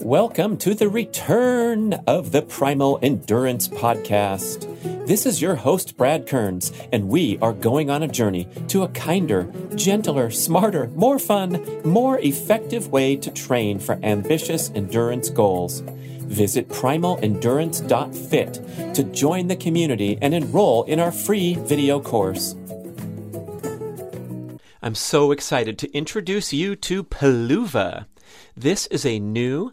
Welcome to the return of the Primal Endurance Podcast. This is your host, Brad Kearns, and we are going on a journey to a kinder, gentler, smarter, more fun, more effective way to train for ambitious endurance goals. Visit primalendurance.fit to join the community and enroll in our free video course. I'm so excited to introduce you to Peluva. This is a new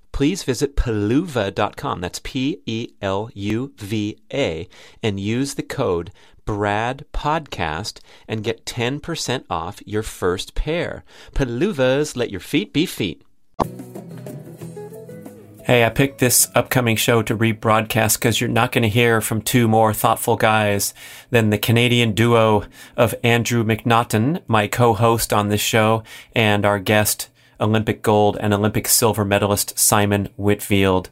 please visit peluva.com. That's P E L U V A and use the code Brad Podcast and get 10% off your first pair. Peluvas, let your feet be feet. Hey, I picked this upcoming show to rebroadcast because you're not going to hear from two more thoughtful guys than the Canadian duo of Andrew McNaughton, my co-host on this show, and our guest Olympic gold and Olympic silver medalist Simon Whitfield.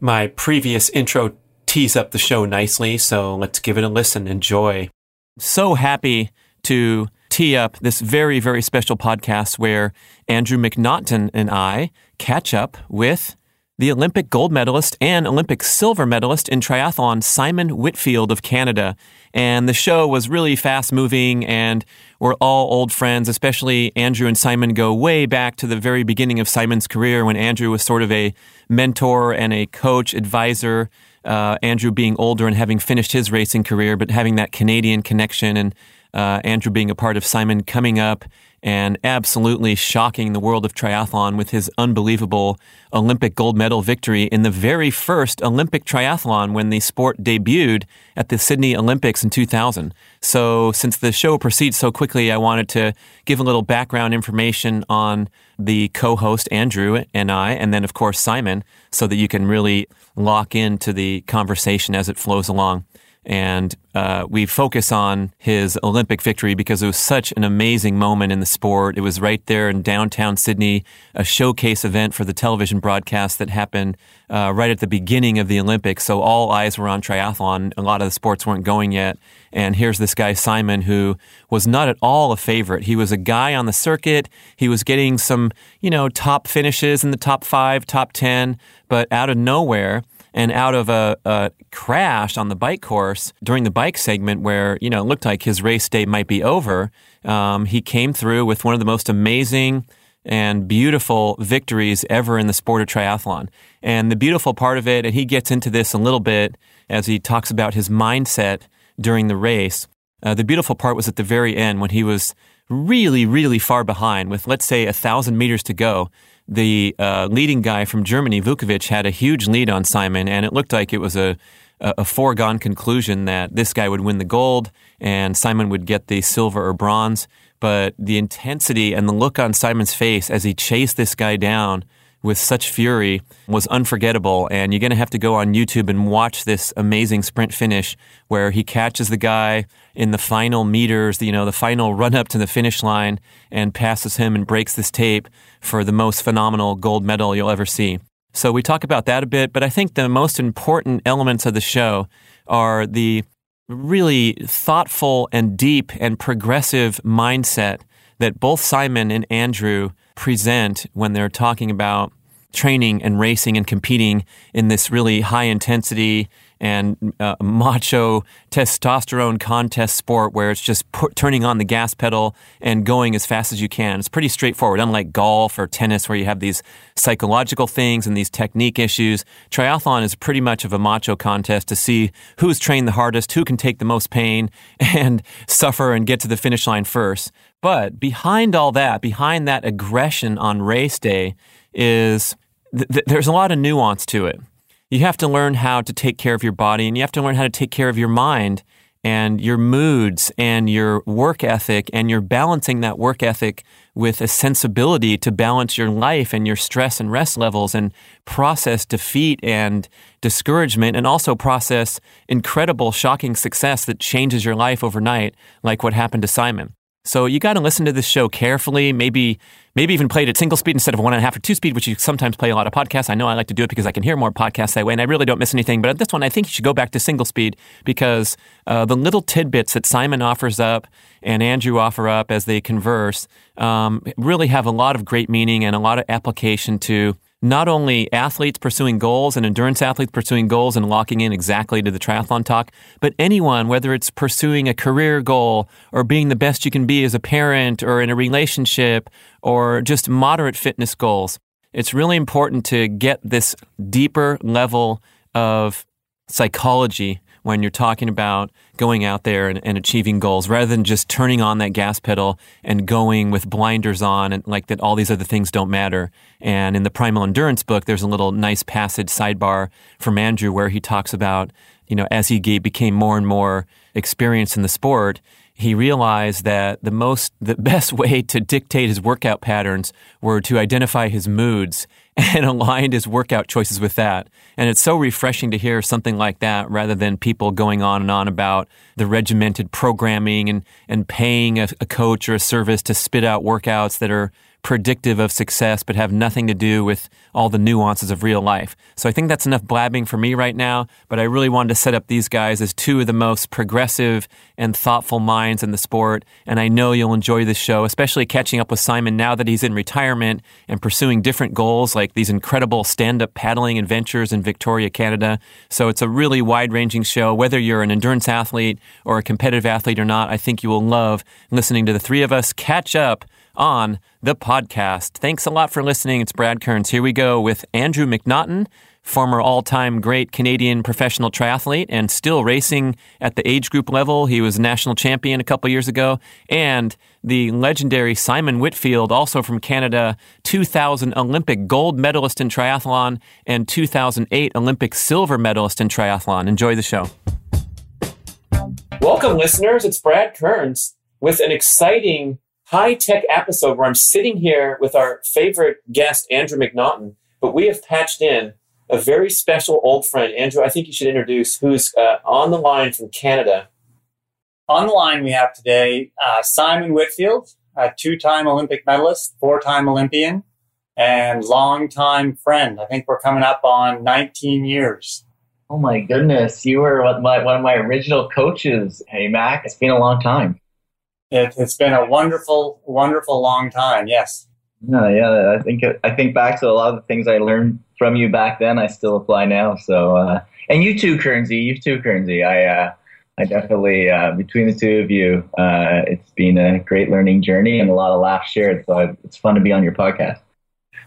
My previous intro tees up the show nicely, so let's give it a listen. Enjoy. So happy to tee up this very, very special podcast where Andrew McNaughton and I catch up with the Olympic gold medalist and Olympic silver medalist in triathlon, Simon Whitfield of Canada. And the show was really fast moving, and we're all old friends, especially Andrew and Simon go way back to the very beginning of Simon's career when Andrew was sort of a mentor and a coach, advisor. Uh, Andrew being older and having finished his racing career, but having that Canadian connection, and uh, Andrew being a part of Simon coming up and absolutely shocking the world of triathlon with his unbelievable Olympic gold medal victory in the very first Olympic triathlon when the sport debuted at the Sydney Olympics in 2000. So, since the show proceeds so quickly, I wanted to give a little background information on the co host, Andrew, and I, and then, of course, Simon, so that you can really lock into the conversation as it flows along. And uh, we focus on his Olympic victory because it was such an amazing moment in the sport. It was right there in downtown Sydney, a showcase event for the television broadcast that happened uh, right at the beginning of the Olympics. So all eyes were on triathlon. A lot of the sports weren't going yet. And here's this guy, Simon, who was not at all a favorite. He was a guy on the circuit. He was getting some, you know, top finishes in the top five, top 10, but out of nowhere, and out of a, a, crash on the bike course during the bike segment where you know it looked like his race day might be over um, he came through with one of the most amazing and beautiful victories ever in the sport of triathlon. And the beautiful part of it and he gets into this a little bit as he talks about his mindset during the race uh, the beautiful part was at the very end when he was really really far behind with let's say a thousand meters to go the uh, leading guy from Germany, Vuckovic, had a huge lead on Simon, and it looked like it was a a, a foregone conclusion that this guy would win the gold and Simon would get the silver or bronze. But the intensity and the look on Simon's face as he chased this guy down with such fury was unforgettable. And you're going to have to go on YouTube and watch this amazing sprint finish where he catches the guy in the final meters, you know, the final run up to the finish line and passes him and breaks this tape for the most phenomenal gold medal you'll ever see. So we talk about that a bit, but I think the most important elements of the show are the really thoughtful and deep and progressive mindset that both Simon and Andrew present when they're talking about training and racing and competing in this really high intensity and uh, macho testosterone contest sport where it's just put, turning on the gas pedal and going as fast as you can. It's pretty straightforward, unlike golf or tennis where you have these psychological things and these technique issues. Triathlon is pretty much of a macho contest to see who's trained the hardest, who can take the most pain and suffer and get to the finish line first. But behind all that, behind that aggression on race day is th- there's a lot of nuance to it you have to learn how to take care of your body and you have to learn how to take care of your mind and your moods and your work ethic and you're balancing that work ethic with a sensibility to balance your life and your stress and rest levels and process defeat and discouragement and also process incredible shocking success that changes your life overnight like what happened to Simon. So you got to listen to this show carefully. Maybe, maybe even play it at single speed instead of one and a half or two speed, which you sometimes play a lot of podcasts. I know I like to do it because I can hear more podcasts that way, and I really don't miss anything. But this one, I think you should go back to single speed because uh, the little tidbits that Simon offers up and Andrew offer up as they converse um, really have a lot of great meaning and a lot of application to not only athletes pursuing goals and endurance athletes pursuing goals and locking in exactly to the triathlon talk, but anyone, whether it's pursuing a career goal or being the best you can be as a parent or in a relationship or just moderate fitness goals. It's really important to get this deeper level of psychology when you're talking about going out there and, and, achieving goals rather than just turning on that gas pedal and going with blinders on and like that all these other things don't matter. And in the Primal Endurance book, there's a little nice passage sidebar from Andrew where he talks about, you know, as he became more and more experienced in the sport, he realized that the most the best way to dictate his workout patterns were to identify his moods and aligned his workout choices with that. And it's so refreshing to hear something like that rather than people going on and on about the regimented programming and, and paying a, a coach or a service to spit out workouts that are predictive of success but have nothing to do with all the nuances of real life. So I think that's enough blabbing for me right now, but I really wanted to set up these guys as two of the most progressive and thoughtful minds in the sport, and I know you'll enjoy this show, especially catching up with Simon now that he's in retirement and pursuing different goals like these incredible stand-up paddling adventures in Victoria, Canada. So it's a really wide-ranging show whether you're an endurance athlete or a competitive athlete or not. I think you will love listening to the three of us catch up on the podcast. Thanks a lot for listening. It's Brad Kearns. Here we go with Andrew McNaughton, former all time great Canadian professional triathlete and still racing at the age group level. He was national champion a couple years ago. And the legendary Simon Whitfield, also from Canada, 2000 Olympic gold medalist in triathlon and 2008 Olympic silver medalist in triathlon. Enjoy the show. Welcome, listeners. It's Brad Kearns with an exciting high tech episode where I'm sitting here with our favorite guest, Andrew McNaughton, but we have patched in a very special old friend. Andrew, I think you should introduce who's uh, on the line from Canada. On the line, we have today uh, Simon Whitfield, a two time Olympic medalist, four time Olympian, and long-time friend. I think we're coming up on 19 years. Oh my goodness, you were my, one of my original coaches. Hey, Mac, it's been a long time. It, has been a wonderful, wonderful long time. Yes. Yeah, yeah. I think I think back to a lot of the things I learned from you back then. I still apply now. So, uh, and you too, Kearnsy. You too, Kearnsy. I, uh, I definitely uh, between the two of you, uh, it's been a great learning journey and a lot of laughs shared. So I, it's fun to be on your podcast.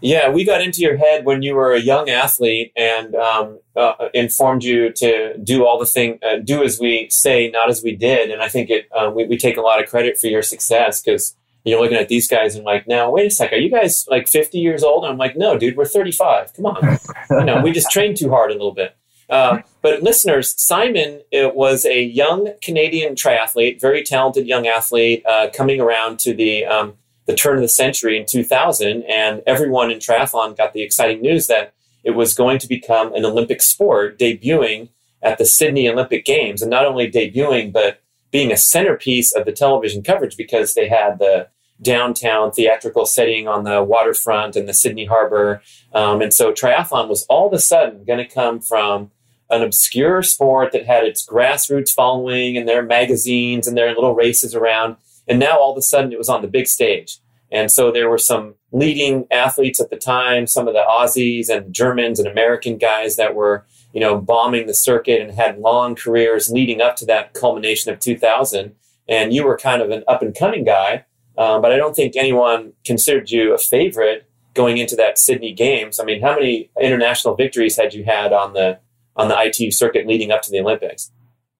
Yeah, we got into your head when you were a young athlete and um, uh, informed you to do all the thing, uh, do as we say, not as we did. And I think it, uh, we, we take a lot of credit for your success because you're looking at these guys and like, now wait a sec, are you guys like 50 years old? And I'm like, no, dude, we're 35. Come on, you know, we just trained too hard a little bit. Uh, but listeners, Simon it was a young Canadian triathlete, very talented young athlete, uh, coming around to the um, the turn of the century in 2000, and everyone in triathlon got the exciting news that it was going to become an Olympic sport, debuting at the Sydney Olympic Games, and not only debuting, but being a centerpiece of the television coverage because they had the downtown theatrical setting on the waterfront and the Sydney Harbor. Um, and so triathlon was all of a sudden going to come from an obscure sport that had its grassroots following and their magazines and their little races around. And now all of a sudden it was on the big stage. And so there were some leading athletes at the time, some of the Aussies and Germans and American guys that were, you know, bombing the circuit and had long careers leading up to that culmination of 2000. And you were kind of an up and coming guy, um, but I don't think anyone considered you a favorite going into that Sydney Games. I mean, how many international victories had you had on the on the ITU circuit leading up to the Olympics?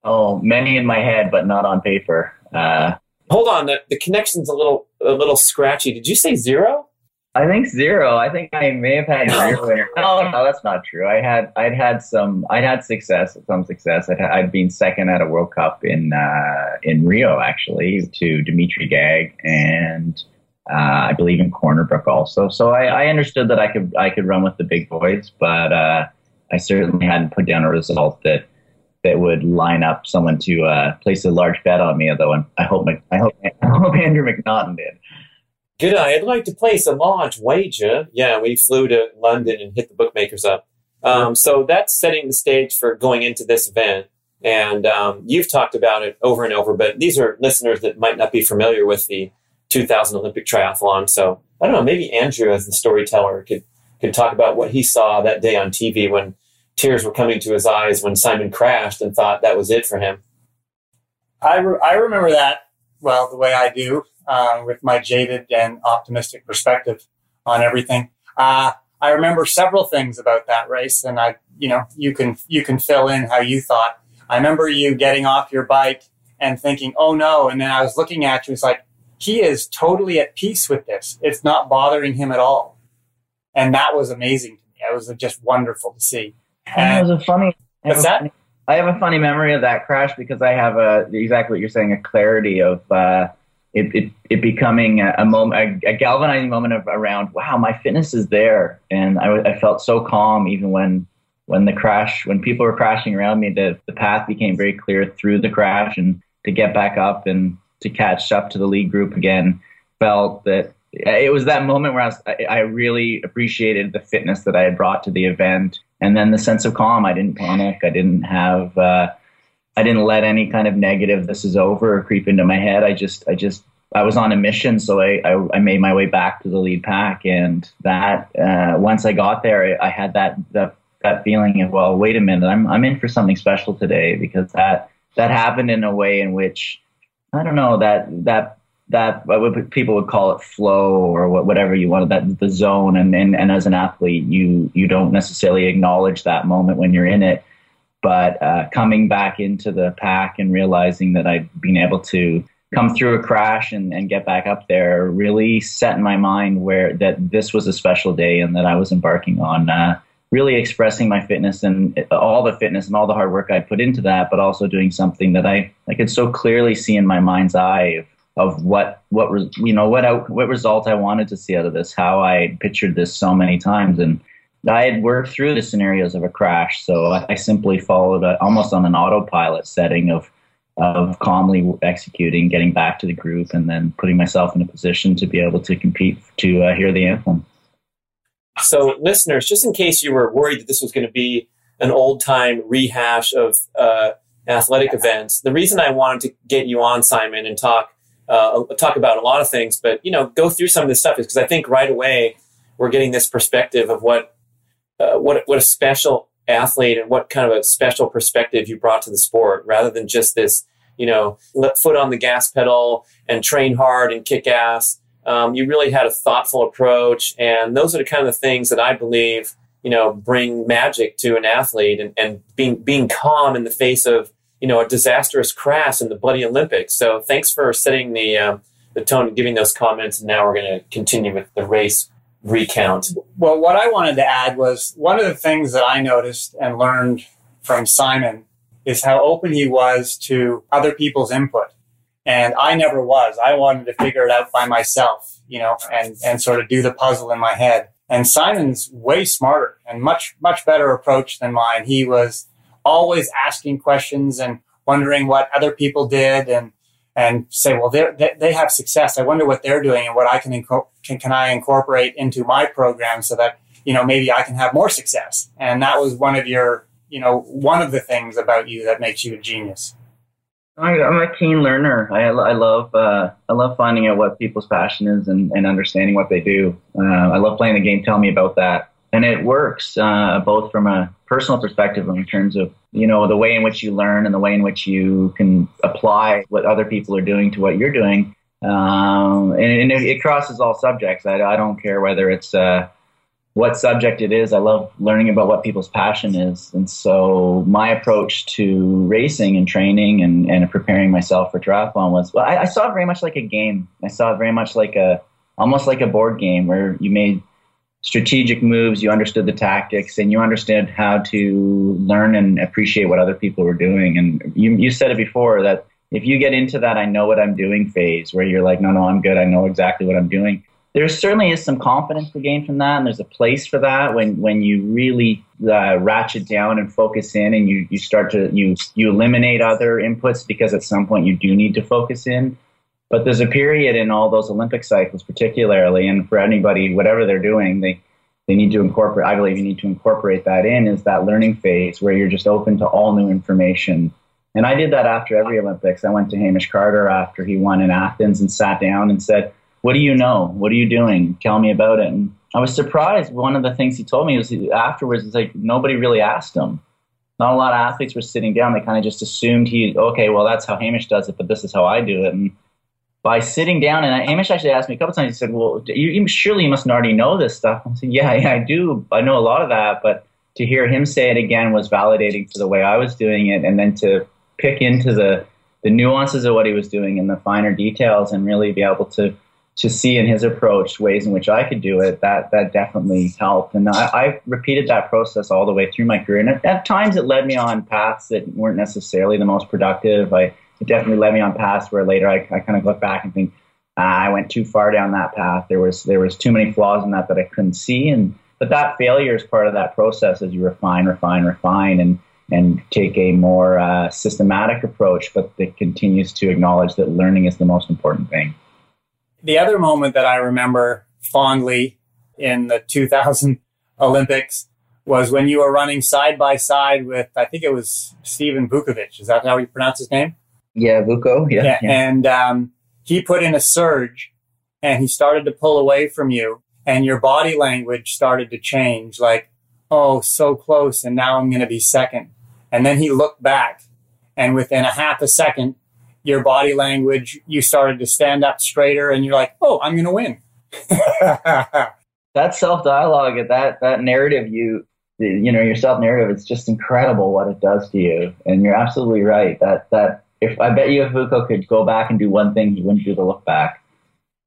Oh, many in my head, but not on paper. Uh, Hold on, the, the connection's a little a little scratchy. Did you say zero? I think zero. I think I may have had zero. no, no, that's not true. I had I'd had some I'd had success, some success. I'd, I'd been second at a World Cup in uh, in Rio actually to Dimitri Gaag and uh, I believe in Corner Brook also. So I, I, understood that I could I could run with the big boys, but uh, I certainly hadn't put down a result that that would line up someone to uh, place a large bet on me. Although I hope I hope I hope Andrew McNaughton did. Good. I'd like to place a large wager. Yeah, we flew to London and hit the bookmakers up. Um, so that's setting the stage for going into this event. And um, you've talked about it over and over, but these are listeners that might not be familiar with the 2000 Olympic triathlon. So I don't know. Maybe Andrew, as the storyteller, could could talk about what he saw that day on TV when tears were coming to his eyes when Simon crashed and thought that was it for him. I, re- I remember that, well, the way I do, uh, with my jaded and optimistic perspective on everything. Uh, I remember several things about that race, and I, you know, you can you can fill in how you thought. I remember you getting off your bike and thinking, "Oh no!" And then I was looking at you. It's like he is totally at peace with this. It's not bothering him at all, and that was amazing to me. It was just wonderful to see. And, it was a funny. What's that? Funny, I have a funny memory of that crash because I have a exactly what you're saying, a clarity of uh, it, it, it becoming a, a moment, a, a, galvanizing moment of around. Wow, my fitness is there, and I, I felt so calm even when when the crash, when people were crashing around me. The the path became very clear through the crash, and to get back up and to catch up to the lead group again, felt that it was that moment where I, was, I, I really appreciated the fitness that I had brought to the event and then the sense of calm. I didn't panic. I didn't have. Uh, I didn't let any kind of negative "this is over" creep into my head. I just, I just, I was on a mission, so I, I, I made my way back to the lead pack, and that uh, once I got there, I, I had that that that feeling of, well, wait a minute, I'm I'm in for something special today because that that happened in a way in which I don't know that that that what people would call it flow or whatever you wanted that the zone. And, and and as an athlete you you don't necessarily acknowledge that moment when you're in it. But uh, coming back into the pack and realizing that I'd been able to come through a crash and, and get back up there really set in my mind where that this was a special day and that I was embarking on uh, really expressing my fitness and all the fitness and all the hard work I put into that, but also doing something that I, I could so clearly see in my mind's eye of what what you know what out, what result I wanted to see out of this, how I pictured this so many times, and I had worked through the scenarios of a crash, so I, I simply followed a, almost on an autopilot setting of of calmly executing, getting back to the group, and then putting myself in a position to be able to compete to uh, hear the anthem. So, listeners, just in case you were worried that this was going to be an old time rehash of uh, athletic events, the reason I wanted to get you on, Simon, and talk uh, talk about a lot of things, but you know, go through some of this stuff is because I think right away we're getting this perspective of what uh, what what a special athlete and what kind of a special perspective you brought to the sport, rather than just this, you know, foot on the gas pedal and train hard and kick ass. Um, you really had a thoughtful approach, and those are the kind of things that I believe, you know, bring magic to an athlete and, and being being calm in the face of you know, a disastrous crash in the bloody Olympics. So thanks for setting the uh, the tone and giving those comments. And now we're going to continue with the race recount. Well, what I wanted to add was one of the things that I noticed and learned from Simon is how open he was to other people's input. And I never was. I wanted to figure it out by myself, you know, and, and sort of do the puzzle in my head. And Simon's way smarter and much, much better approach than mine. He was always asking questions and wondering what other people did and, and say, well, they they have success. I wonder what they're doing and what I can, inco- can, can I incorporate into my program so that, you know, maybe I can have more success. And that was one of your, you know, one of the things about you that makes you a genius. I, am a keen learner. I, I love uh, I love finding out what people's passion is and, and understanding what they do. Uh, I love playing the game. Tell me about that, and it works uh, both from a personal perspective in terms of you know the way in which you learn and the way in which you can apply what other people are doing to what you're doing. Um, and, and it, it, crosses all subjects. I, I don't care whether it's uh, what subject it is. I love learning about what people's passion is. And so my approach to racing and training and, and preparing myself for triathlon was, well, I, I, saw it very much like a game. I saw it very much like a, almost like a board game where you made strategic moves, you understood the tactics and you understood how to learn and appreciate what other people were doing. And you, you said it before that if you get into that, I know what I'm doing phase where you're like, no, no, I'm good. I know exactly what I'm doing there certainly is some confidence to gain from that, and there's a place for that when when you really uh, ratchet down and focus in, and you you start to you you eliminate other inputs because at some point you do need to focus in. But there's a period in all those Olympic cycles, particularly, and for anybody, whatever they're doing, they they need to incorporate. I believe you need to incorporate that in is that learning phase where you're just open to all new information. And I did that after every Olympics. I went to Hamish Carter after he won in Athens and sat down and said what do you know? What are you doing? Tell me about it. And I was surprised. One of the things he told me was afterwards, it's like nobody really asked him. Not a lot of athletes were sitting down. They kind of just assumed he, okay, well, that's how Hamish does it, but this is how I do it. And by sitting down, and Hamish actually asked me a couple times, he said, well, you, you, surely you must already know this stuff. I said, yeah, yeah, I do. I know a lot of that. But to hear him say it again was validating for the way I was doing it. And then to pick into the, the nuances of what he was doing and the finer details and really be able to to see in his approach ways in which I could do it, that that definitely helped. And I, I repeated that process all the way through my career. And at, at, times it led me on paths that weren't necessarily the most productive. I, it definitely led me on paths where later I, I kind of look back and think, ah, I went too far down that path. There was there was too many flaws in that that I couldn't see. And but that failure is part of that process as you refine, refine, refine, and and take a more uh, systematic approach, but that continues to acknowledge that learning is the most important thing the other moment that I remember fondly in the 2000 Olympics was when you were running side by side with, I think it was Steven Vuckovic. Is that how you pronounce his name? Yeah, Vuko. Yeah. yeah. yeah. And um, he put in a surge and he started to pull away from you, and your body language started to change like, oh, so close, and now I'm going to be second. And then he looked back, and within a half a second, your body language, you started to stand up straighter and you're like, oh, I'm going to win. that self dialogue, that, that narrative, you, you know, your self narrative, it's just incredible what it does to you. And you're absolutely right that, that if I bet you if Vuko could go back and do one thing, he wouldn't do the look back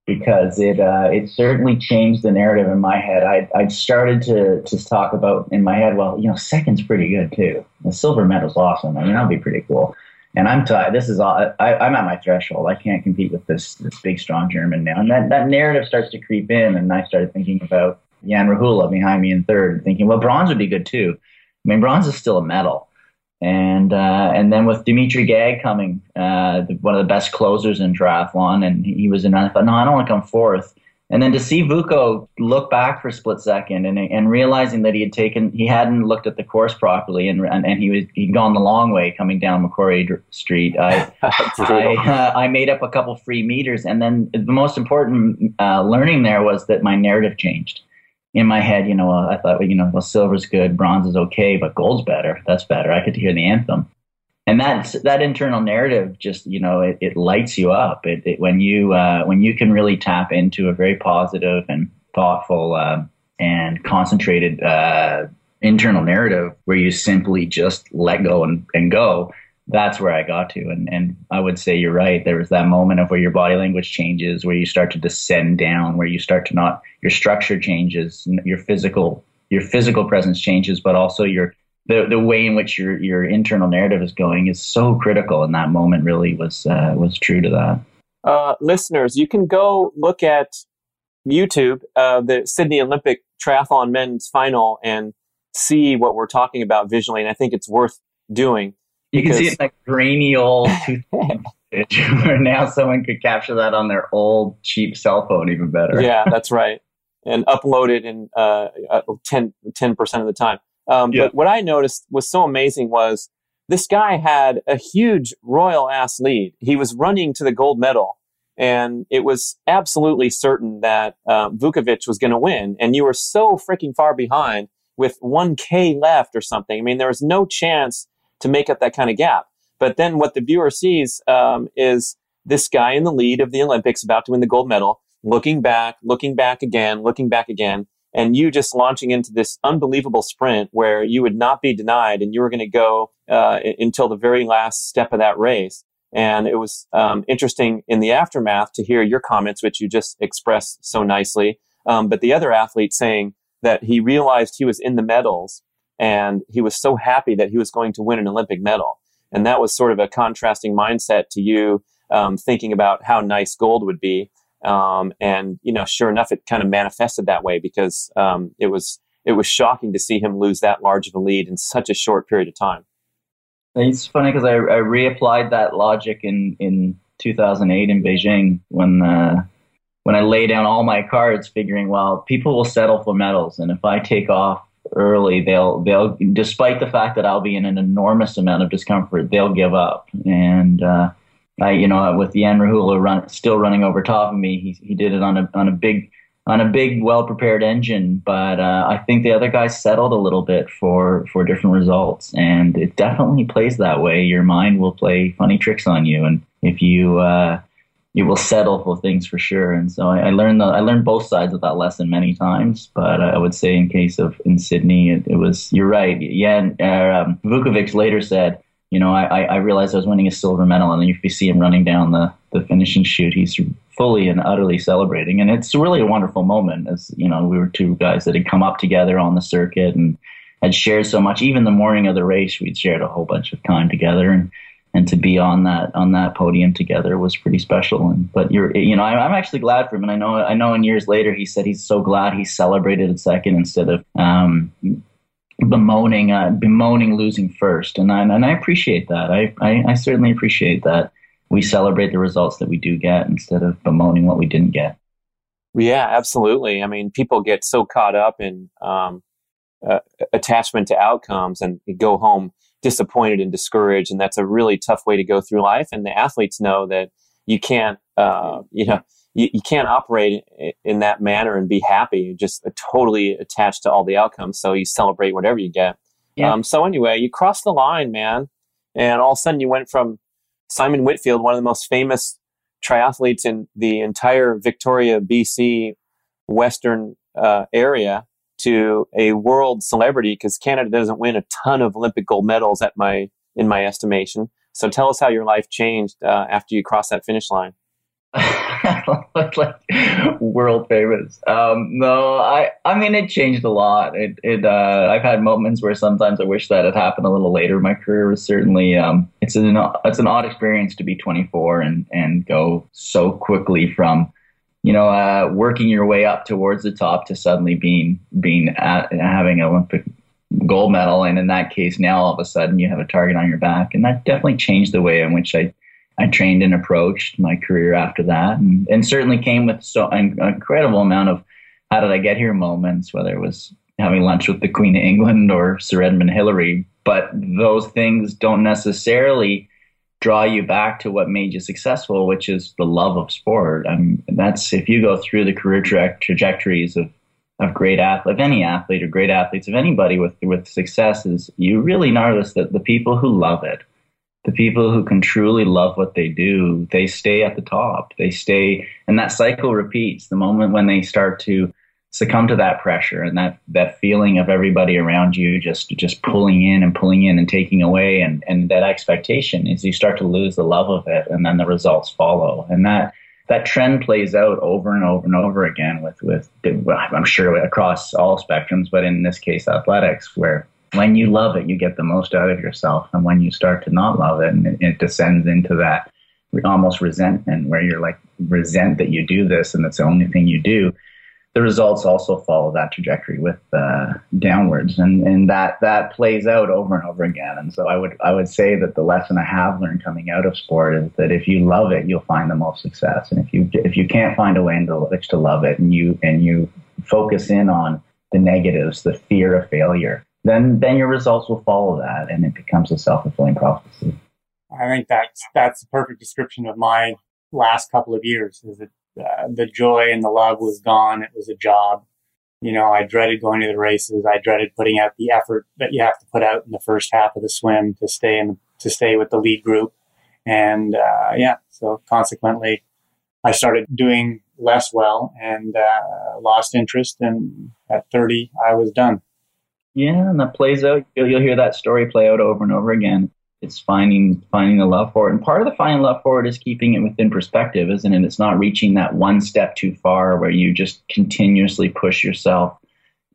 because it uh, it certainly changed the narrative in my head. I I started to to talk about in my head, well, you know, second's pretty good too. The silver medal's awesome. I mean, that'd be pretty cool and I'm tired. This is all. I, I'm at my threshold. I can't compete with this this big strong German now. And that that narrative starts to creep in, and I started thinking about Jan Rehula behind me in third, thinking, well, bronze would be good too. I mean, bronze is still a medal. And uh, and then with Dimitri Gaag coming, uh, one of the best closers in triathlon, and he was in. I thought, no, I don't want to come fourth. And then to see Vuko look back for a split second and, and realizing that he had taken, he hadn't looked at the course properly and, and, and he was, he'd gone the long way coming down Macquarie Street. I, I, uh, I, made up a couple free meters. And then the most important uh, learning there was that my narrative changed. In my head, you know, I thought, well, you know, well, silver's good, bronze is okay, but gold's better. That's better. I could hear the anthem and that that internal narrative just you know it, it lights you up it, it, when you uh, when you can really tap into a very positive and thoughtful uh, and concentrated uh, internal narrative where you simply just let go and, and go that's where I got to and and I would say you're right there was that moment of where your body language changes where you start to descend down where you start to not your structure changes your physical your physical presence changes but also your the the way in which your your internal narrative is going is so critical, and that moment really was uh, was true to that. Uh, listeners, you can go look at YouTube uh, the Sydney Olympic Triathlon Men's Final and see what we're talking about visually, and I think it's worth doing. You can see it like grainy old where now someone could capture that on their old cheap cell phone even better. Yeah, that's right, and upload it in uh, 10 percent of the time. Um, yeah. But what I noticed was so amazing was this guy had a huge royal ass lead. He was running to the gold medal, and it was absolutely certain that uh, Vuckovic was going to win. And you were so freaking far behind with 1K left or something. I mean, there was no chance to make up that kind of gap. But then what the viewer sees um, is this guy in the lead of the Olympics about to win the gold medal, looking back, looking back again, looking back again and you just launching into this unbelievable sprint where you would not be denied and you were going to go uh, until the very last step of that race. And it was um, interesting in the aftermath to hear your comments, which you just expressed so nicely. Um, but the other athlete saying that he realized he was in the medals and he was so happy that he was going to win an Olympic medal. And that was sort of a contrasting mindset to you um, thinking about how nice gold would be. Um, and you know, sure enough, it kind of manifested that way because um, it was it was shocking to see him lose that large of a lead in such a short period of time. It's funny because I, I reapplied that logic in in 2008 in Beijing when uh, when I lay down all my cards, figuring, well, people will settle for medals, and if I take off early, they'll they'll despite the fact that I'll be in an enormous amount of discomfort, they'll give up, and uh, I, you know, with Jan Rehula run, still running over top of me, he, he did it on a on a big on a big, well prepared engine. But uh, I think the other guys settled a little bit for for different results, and it definitely plays that way. Your mind will play funny tricks on you, and if you uh, you will settle for things for sure. And so I, I learned the, I learned both sides of that lesson many times. But I would say in case of in Sydney, it, it was you're right. Yeah, uh, um, Vuckovic later said you know, I, I realized I was winning a silver medal, and if you see him running down the, the finishing chute, he's fully and utterly celebrating, and it's really a wonderful moment. As you know, we were two guys that had come up together on the circuit and had shared so much. Even the morning of the race, we'd shared a whole bunch of time together, and and to be on that on that podium together was pretty special. And but you're you know, I, am actually glad for him, and I know I know. In years later, he said he's so glad he celebrated at second instead of um, bemoaning uh, bemoaning losing first, and I, and I appreciate that. I, I, I certainly appreciate that we celebrate the results that we do get instead of bemoaning what we didn't get. Yeah, absolutely. I mean, people get so caught up in um, uh, attachment to outcomes and go home disappointed and discouraged, and that's a really tough way to go through life. And the athletes know that you can't, uh, you know, you, you can't operate in that manner and be happy. You're just totally attached to all the outcomes. So you celebrate whatever you get. Yeah. Um, so anyway, you crossed the line, man, and all of a sudden you went from Simon Whitfield, one of the most famous triathletes in the entire Victoria, BC, Western uh, area, to a world celebrity because Canada doesn't win a ton of Olympic gold medals at my in my estimation. So tell us how your life changed uh, after you crossed that finish line. like world famous. Um, no, I I mean it changed a lot. It it uh, I've had moments where sometimes I wish that had happened a little later. My career was certainly um, it's an it's an odd experience to be 24 and and go so quickly from you know uh, working your way up towards the top to suddenly being being at, having an Olympic gold medal, and in that case now all of a sudden you have a target on your back, and that definitely changed the way in which I I trained and approached my career after that, and, and certainly came with so an incredible amount of how did I get here moments, whether it was having lunch with the Queen of England or Sir Edmund Hillary. But those things don't necessarily draw you back to what made you successful, which is the love of sport. I mean, that's if you go through the career tra- trajectories of of great athlete, of any athlete or great athletes of anybody with with successes, you really notice that the people who love it the people who can truly love what they do, they stay at the top. They stay, and that cycle repeats. The moment when they start to succumb to that pressure and that that feeling of everybody around you just just pulling in and pulling in and taking away, and and that expectation is you start to lose the love of it, and then the results follow, and that. That trend plays out over and over and over again with with I'm sure across all spectrums, but in this case athletics, where when you love it, you get the most out of yourself. And when you start to not love it, and it, it descends into that almost resentment where you're like, resent that you do this and it's the only thing you do, the results also follow that trajectory with uh, downwards, and and that that plays out over and over again. And so I would I would say that the lesson I have learned coming out of sport is that if you love it, you'll find the most success, and if you if you can't find a way in which to love it, and you and you focus in on the negatives, the fear of failure, then then your results will follow that, and it becomes a self fulfilling prophecy. I think that's that's the perfect description of my last couple of years. Is that uh, the joy and the love was gone. It was a job. You know, I dreaded going to the races. I dreaded putting out the effort that you have to put out in the first half of the swim to stay in to stay with the lead group. And uh, yeah, so consequently, I started doing less well and uh, lost interest. And at 30, I was done. Yeah, and that plays out. You'll, you'll hear that story play out over and over again it's finding finding the love for it. And part of the finding love for it is keeping it within perspective, isn't it? It's not reaching that one step too far where you just continuously push yourself,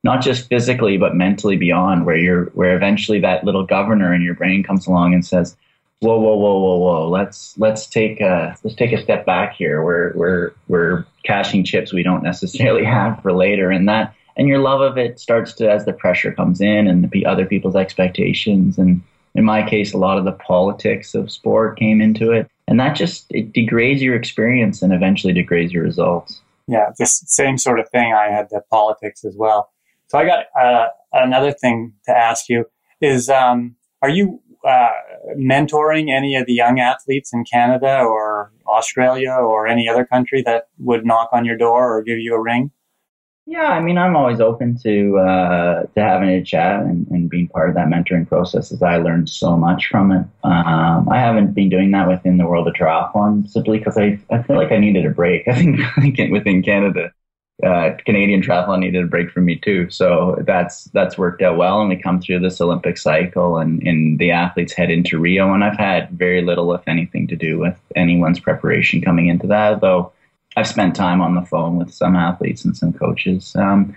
not just physically but mentally beyond, where you're where eventually that little governor in your brain comes along and says, Whoa, whoa, whoa, whoa, whoa. Let's let's take a let's take a step back here. We're we're we're cashing chips we don't necessarily have for later. And that and your love of it starts to as the pressure comes in and the other people's expectations and in my case, a lot of the politics of sport came into it. And that just it degrades your experience and eventually degrades your results. Yeah, this same sort of thing. I had the politics as well. So I got uh, another thing to ask you is, um, are you uh, mentoring any of the young athletes in Canada or Australia or any other country that would knock on your door or give you a ring? Yeah, I mean, I'm always open to uh, to having a chat and, and, being part of that mentoring process, as I learned so much from it. Um, I haven't been doing that within the world of triathlon simply because I, I feel like I needed a break. I think, within Canada, uh, Canadian triathlon needed a break from me too. So that's that's worked out well, and we come through this Olympic cycle, and, and the athletes head into Rio, and I've had very little, if anything, to do with anyone's preparation coming into that, though I've spent time on the phone with some athletes and some coaches. Um,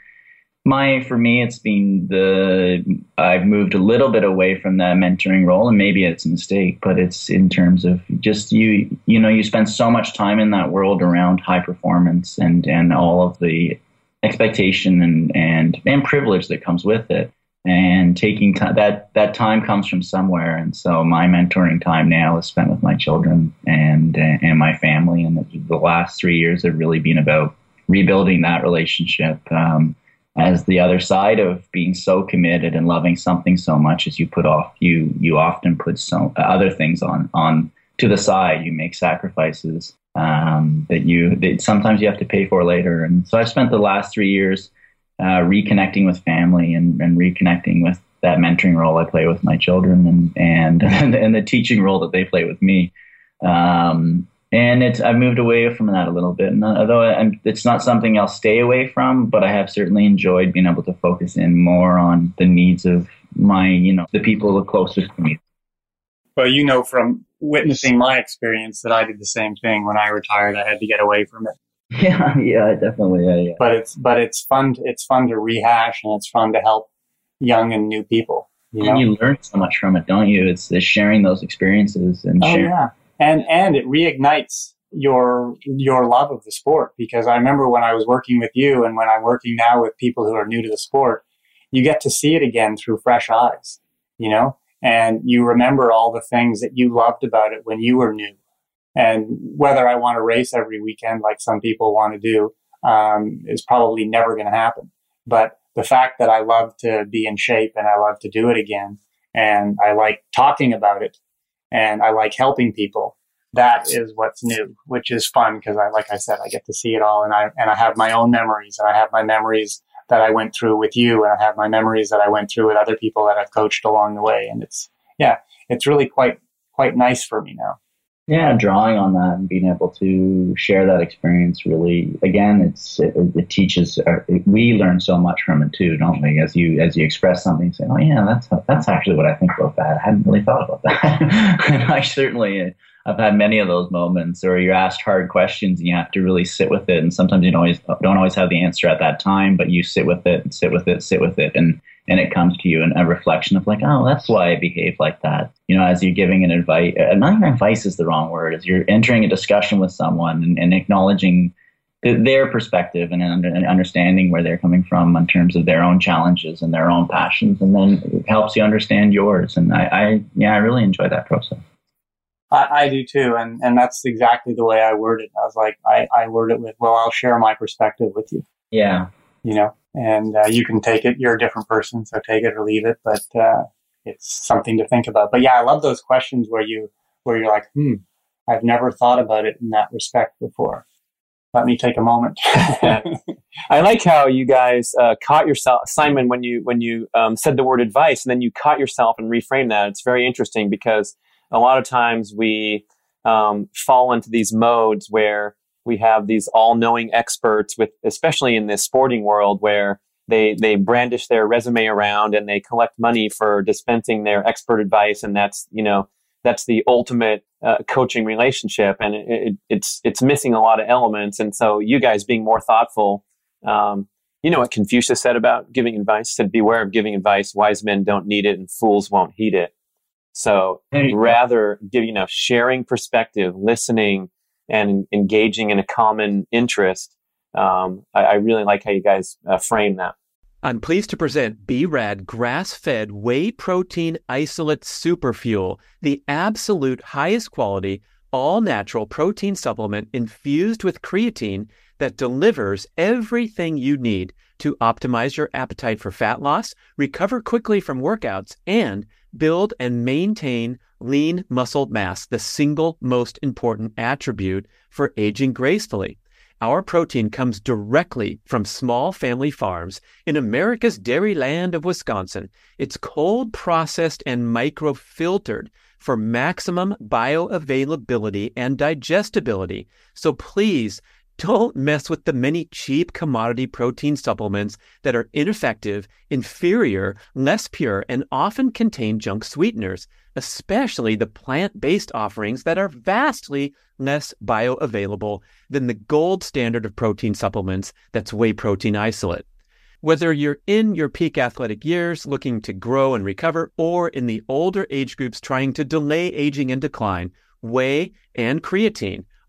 my for me, it's been the I've moved a little bit away from that mentoring role, and maybe it's a mistake, but it's in terms of just you. You know, you spend so much time in that world around high performance and and all of the expectation and and and privilege that comes with it and taking that that time comes from somewhere. And so my mentoring time now is spent with my children and and my family. And the last three years have really been about rebuilding that relationship um, as the other side of being so committed and loving something so much as you put off you you often put so other things on on to the side. You make sacrifices um, that you that sometimes you have to pay for later. And so i've spent the last three years uh, reconnecting with family and, and reconnecting with that mentoring role I play with my children and and and the teaching role that they play with me. Um, and it's I've moved away from that a little bit. And although I'm, it's not something I'll stay away from, but I have certainly enjoyed being able to focus in more on the needs of my you know the people closest to me. Well, you know from witnessing my experience that I did the same thing when I retired. I had to get away from it. Yeah, yeah, definitely. Yeah, yeah. But it's but it's fun. It's fun to rehash, and it's fun to help young and new people. You and know? you learn so much from it, don't you? It's, it's sharing those experiences and oh, sharing. yeah, and and it reignites your your love of the sport because I remember when I was working with you and when I'm working now with people who are new to the sport, you get to see it again through fresh eyes, you know, and you remember all the things that you loved about it when you were new and whether I want to race every weekend like some people want to do um, is probably never going to happen. But the fact that I love to be in shape and I love to do it again, and I like talking about it, and I like helping people. That is what's new, which is fun because I, like I said, I get to see it all, and I and I have my own memories, and I have my memories that I went through with you, and I have my memories that I went through with other people that I've coached along the way, and it's yeah, it's really quite quite nice for me now yeah drawing on that and being able to share that experience really again it's it, it teaches uh, it, we learn so much from it too don't we? As you as you express something say oh yeah that's that's actually what i think about that. I hadn't really thought about that. And i certainly I've had many of those moments, or you're asked hard questions and you have to really sit with it. And sometimes you don't always don't always have the answer at that time, but you sit with it and sit with it, sit with it, and and it comes to you in a reflection of like, oh, that's why I behave like that. You know, as you're giving an advice, uh, not even advice is the wrong word. As you're entering a discussion with someone and, and acknowledging their perspective and, and understanding where they're coming from in terms of their own challenges and their own passions, and then it helps you understand yours. And I, I yeah, I really enjoy that process. I, I, do too, and and that's exactly the way I worded. It. I was like, I, I word it with, well, I'll share my perspective with you. Yeah, you know, and uh, you can take it. You're a different person, so take it or leave it. But uh, it's something to think about. But yeah, I love those questions where you where you're like, hmm, I've never thought about it in that respect before let me take a moment. I like how you guys uh, caught yourself, Simon, when you when you um, said the word advice, and then you caught yourself and reframed that. It's very interesting because a lot of times we um, fall into these modes where we have these all-knowing experts, with especially in this sporting world, where they they brandish their resume around and they collect money for dispensing their expert advice, and that's you know that's the ultimate uh, coaching relationship, and it, it, it's it's missing a lot of elements. And so, you guys being more thoughtful, um, you know what Confucius said about giving advice? Said, "Beware of giving advice. Wise men don't need it, and fools won't heed it." So, rather, give you know, sharing perspective, listening, and engaging in a common interest. Um, I, I, really like how you guys uh, frame that. I'm pleased to present B-Rad grass-fed whey protein isolate superfuel, the absolute highest quality, all-natural protein supplement infused with creatine that delivers everything you need to optimize your appetite for fat loss, recover quickly from workouts, and build and maintain lean muscle mass, the single most important attribute for aging gracefully. Our protein comes directly from small family farms in America's dairy land of Wisconsin. It's cold processed and microfiltered for maximum bioavailability and digestibility. So please don't mess with the many cheap commodity protein supplements that are ineffective, inferior, less pure, and often contain junk sweeteners, especially the plant based offerings that are vastly less bioavailable than the gold standard of protein supplements that's whey protein isolate. Whether you're in your peak athletic years looking to grow and recover, or in the older age groups trying to delay aging and decline, whey and creatine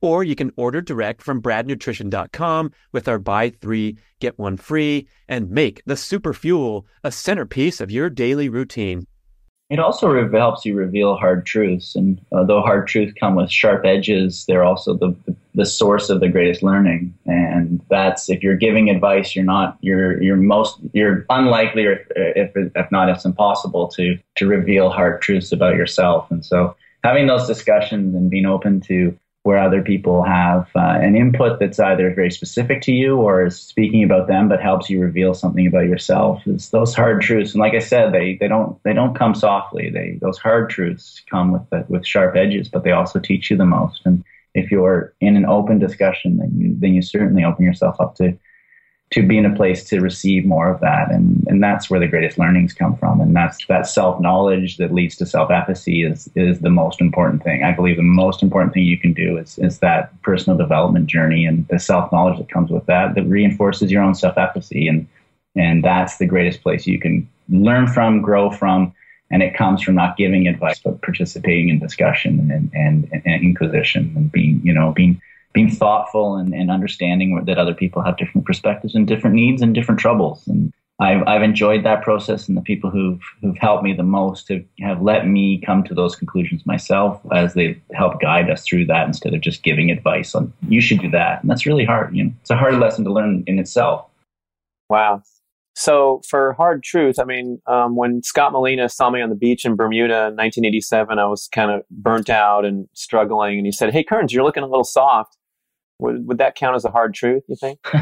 or you can order direct from bradnutrition.com with our buy three, get one free, and make the super fuel a centerpiece of your daily routine. It also re- helps you reveal hard truths. And uh, though hard truths come with sharp edges, they're also the, the source of the greatest learning. And that's if you're giving advice, you're not, you're, you're most, you're unlikely, or if, if not, it's impossible to, to reveal hard truths about yourself. And so having those discussions and being open to where other people have uh, an input that's either very specific to you or is speaking about them but helps you reveal something about yourself. It's those hard truths. And like i said they, they don't they don't come softly. They those hard truths come with the, with sharp edges but they also teach you the most. And if you're in an open discussion then you then you certainly open yourself up to to be in a place to receive more of that. And, and that's where the greatest learnings come from. And that's that self knowledge that leads to self efficacy is, is the most important thing. I believe the most important thing you can do is, is that personal development journey and the self knowledge that comes with that that reinforces your own self efficacy. And, and that's the greatest place you can learn from, grow from. And it comes from not giving advice, but participating in discussion and, and, and inquisition and being, you know, being being thoughtful and, and understanding that other people have different perspectives and different needs and different troubles. And I've, I've enjoyed that process, and the people who've who've helped me the most have, have let me come to those conclusions myself as they help guide us through that instead of just giving advice on you should do that. And that's really hard. You know, it's a hard lesson to learn in itself. Wow. So for hard truth, I mean, um, when Scott Molina saw me on the beach in Bermuda in 1987, I was kind of burnt out and struggling, and he said, "Hey, Kearns, you're looking a little soft." Would, would that count as a hard truth, you think?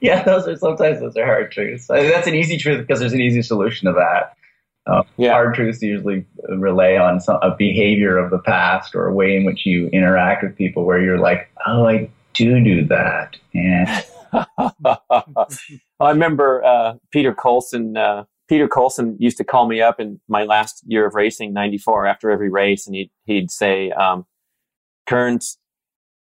yeah, those are sometimes those are hard truths. I mean, that's an easy truth because there's an easy solution to that. Uh, yeah. Hard truths usually relay on some, a behavior of the past or a way in which you interact with people where you're like, oh, I do do that. And I remember uh, Peter Colson. Uh, Peter Colson used to call me up in my last year of racing, '94, after every race, and he'd he'd say, um, "Kearns,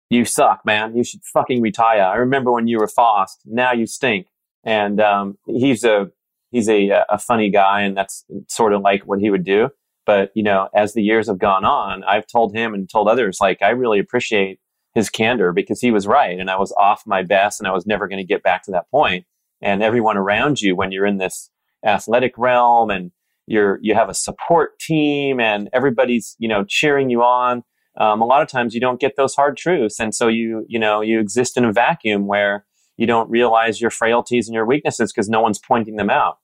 you suck, man. You should fucking retire. I remember when you were fast. Now you stink." And um, he's a he's a a funny guy, and that's sort of like what he would do. But you know, as the years have gone on, I've told him and told others like I really appreciate his candor because he was right, and I was off my best, and I was never going to get back to that point. And everyone around you, when you're in this athletic realm, and you're you have a support team, and everybody's you know cheering you on. Um, a lot of times you don't get those hard truths, and so you you know you exist in a vacuum where you don't realize your frailties and your weaknesses because no one's pointing them out.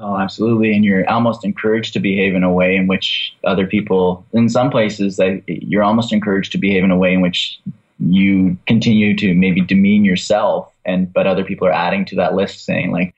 Oh, absolutely. And you're almost encouraged to behave in a way in which other people, in some places, you're almost encouraged to behave in a way in which you continue to maybe demean yourself, and but other people are adding to that list, saying like,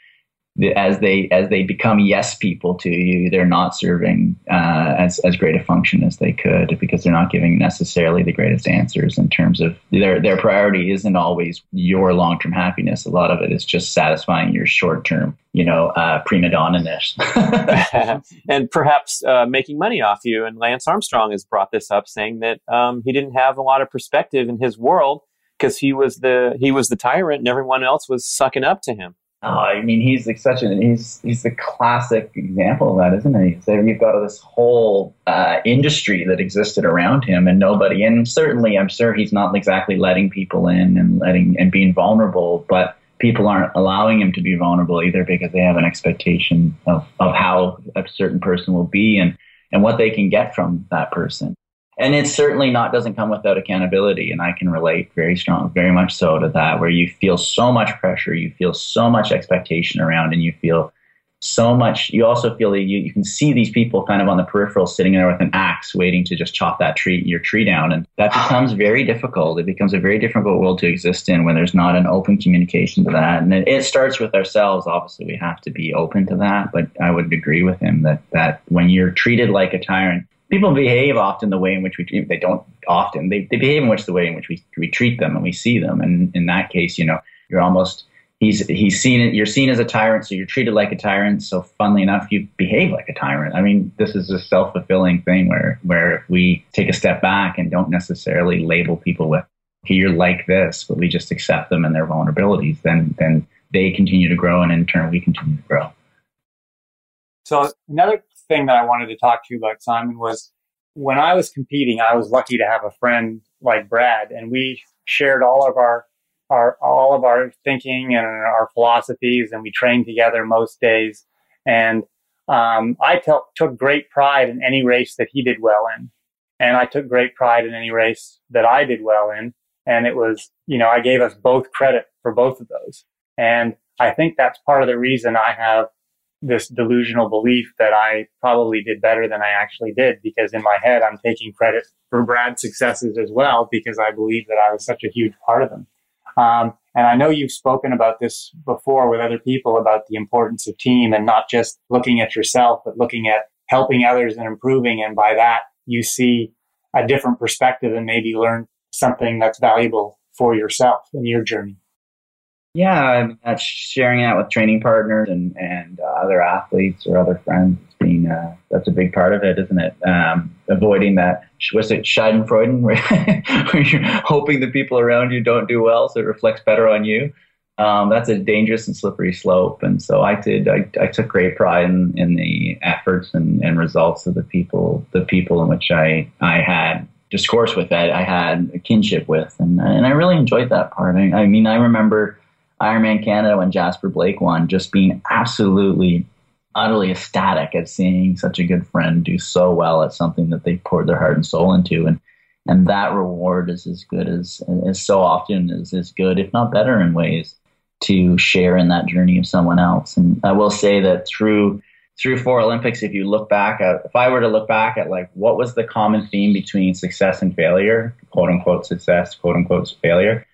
as they as they become yes people to you, they're not serving uh, as as great a function as they could because they're not giving necessarily the greatest answers in terms of their their priority isn't always your long term happiness. A lot of it is just satisfying your short term, you know, uh, prima donna ness, and perhaps uh, making money off you. And Lance Armstrong has brought this up, saying that um, he didn't have a lot of perspective in his world because he was the he was the tyrant and everyone else was sucking up to him. Oh, I mean, he's like such an he's he's the classic example of that, isn't he? So you've got this whole uh, industry that existed around him, and nobody. And certainly, I'm sure he's not exactly letting people in and letting and being vulnerable, but people aren't allowing him to be vulnerable either because they have an expectation of of how a certain person will be and and what they can get from that person and it's certainly not doesn't come without accountability and i can relate very strong very much so to that where you feel so much pressure you feel so much expectation around and you feel so much you also feel you, you can see these people kind of on the peripheral sitting there with an axe waiting to just chop that tree your tree down and that becomes very difficult. It becomes a very difficult world to exist in when there's not an open communication to that. And it, it starts with ourselves. Obviously we have to be open to that but i would agree with him that that when you're treated like a tyrant people behave often the way in which we treat they don't often they, they behave in which the way in which we, we treat them and we see them. And in that case you know you're almost he's he's seen it you're seen as a tyrant so you're treated like a tyrant. So funnily enough you behave like a tyrant. I mean this is a self-fulfilling thing where where if we take a step back and don't necessarily label people with okay you're like this but we just accept them and their vulnerabilities. Then then they continue to grow and in turn we continue to grow. So another thing that I wanted to talk to you about, Simon, was when I was competing, I was lucky to have a friend like Brad, and we shared all of our our all of our thinking and our philosophies, and we trained together most days. And um, I t- took great pride in any race that he did well in, and I took great pride in any race that I did well in. And it was, you know, I gave us both credit for both of those. And I think that's part of the reason I have this delusional belief that I probably did better than I actually did because in my head I'm taking credit for Brad's successes as well because I believe that I was such a huge part of them. Um, and I know you've spoken about this before with other people about the importance of team and not just looking at yourself, but looking at helping others and improving. And by that, you see a different perspective and maybe learn something that's valuable for yourself in your journey. Yeah, I mean, that's sharing that with training partners and and uh, other athletes or other friends. It's being uh, that's a big part of it, isn't it? Um, avoiding that was it Schadenfreude, where you're hoping the people around you don't do well, so it reflects better on you. Um, that's a dangerous and slippery slope. And so I did. I, I took great pride in, in the efforts and, and results of the people, the people in which I I had discourse with, that I had a kinship with, and and I really enjoyed that part. I, I mean, I remember Ironman Canada when Jasper Blake won, just being absolutely, utterly ecstatic at seeing such a good friend do so well at something that they poured their heart and soul into. And and that reward is as good as, as so often is as good, if not better in ways, to share in that journey of someone else. And I will say that through through four Olympics, if you look back at, if I were to look back at like what was the common theme between success and failure, quote unquote success, quote unquote failure,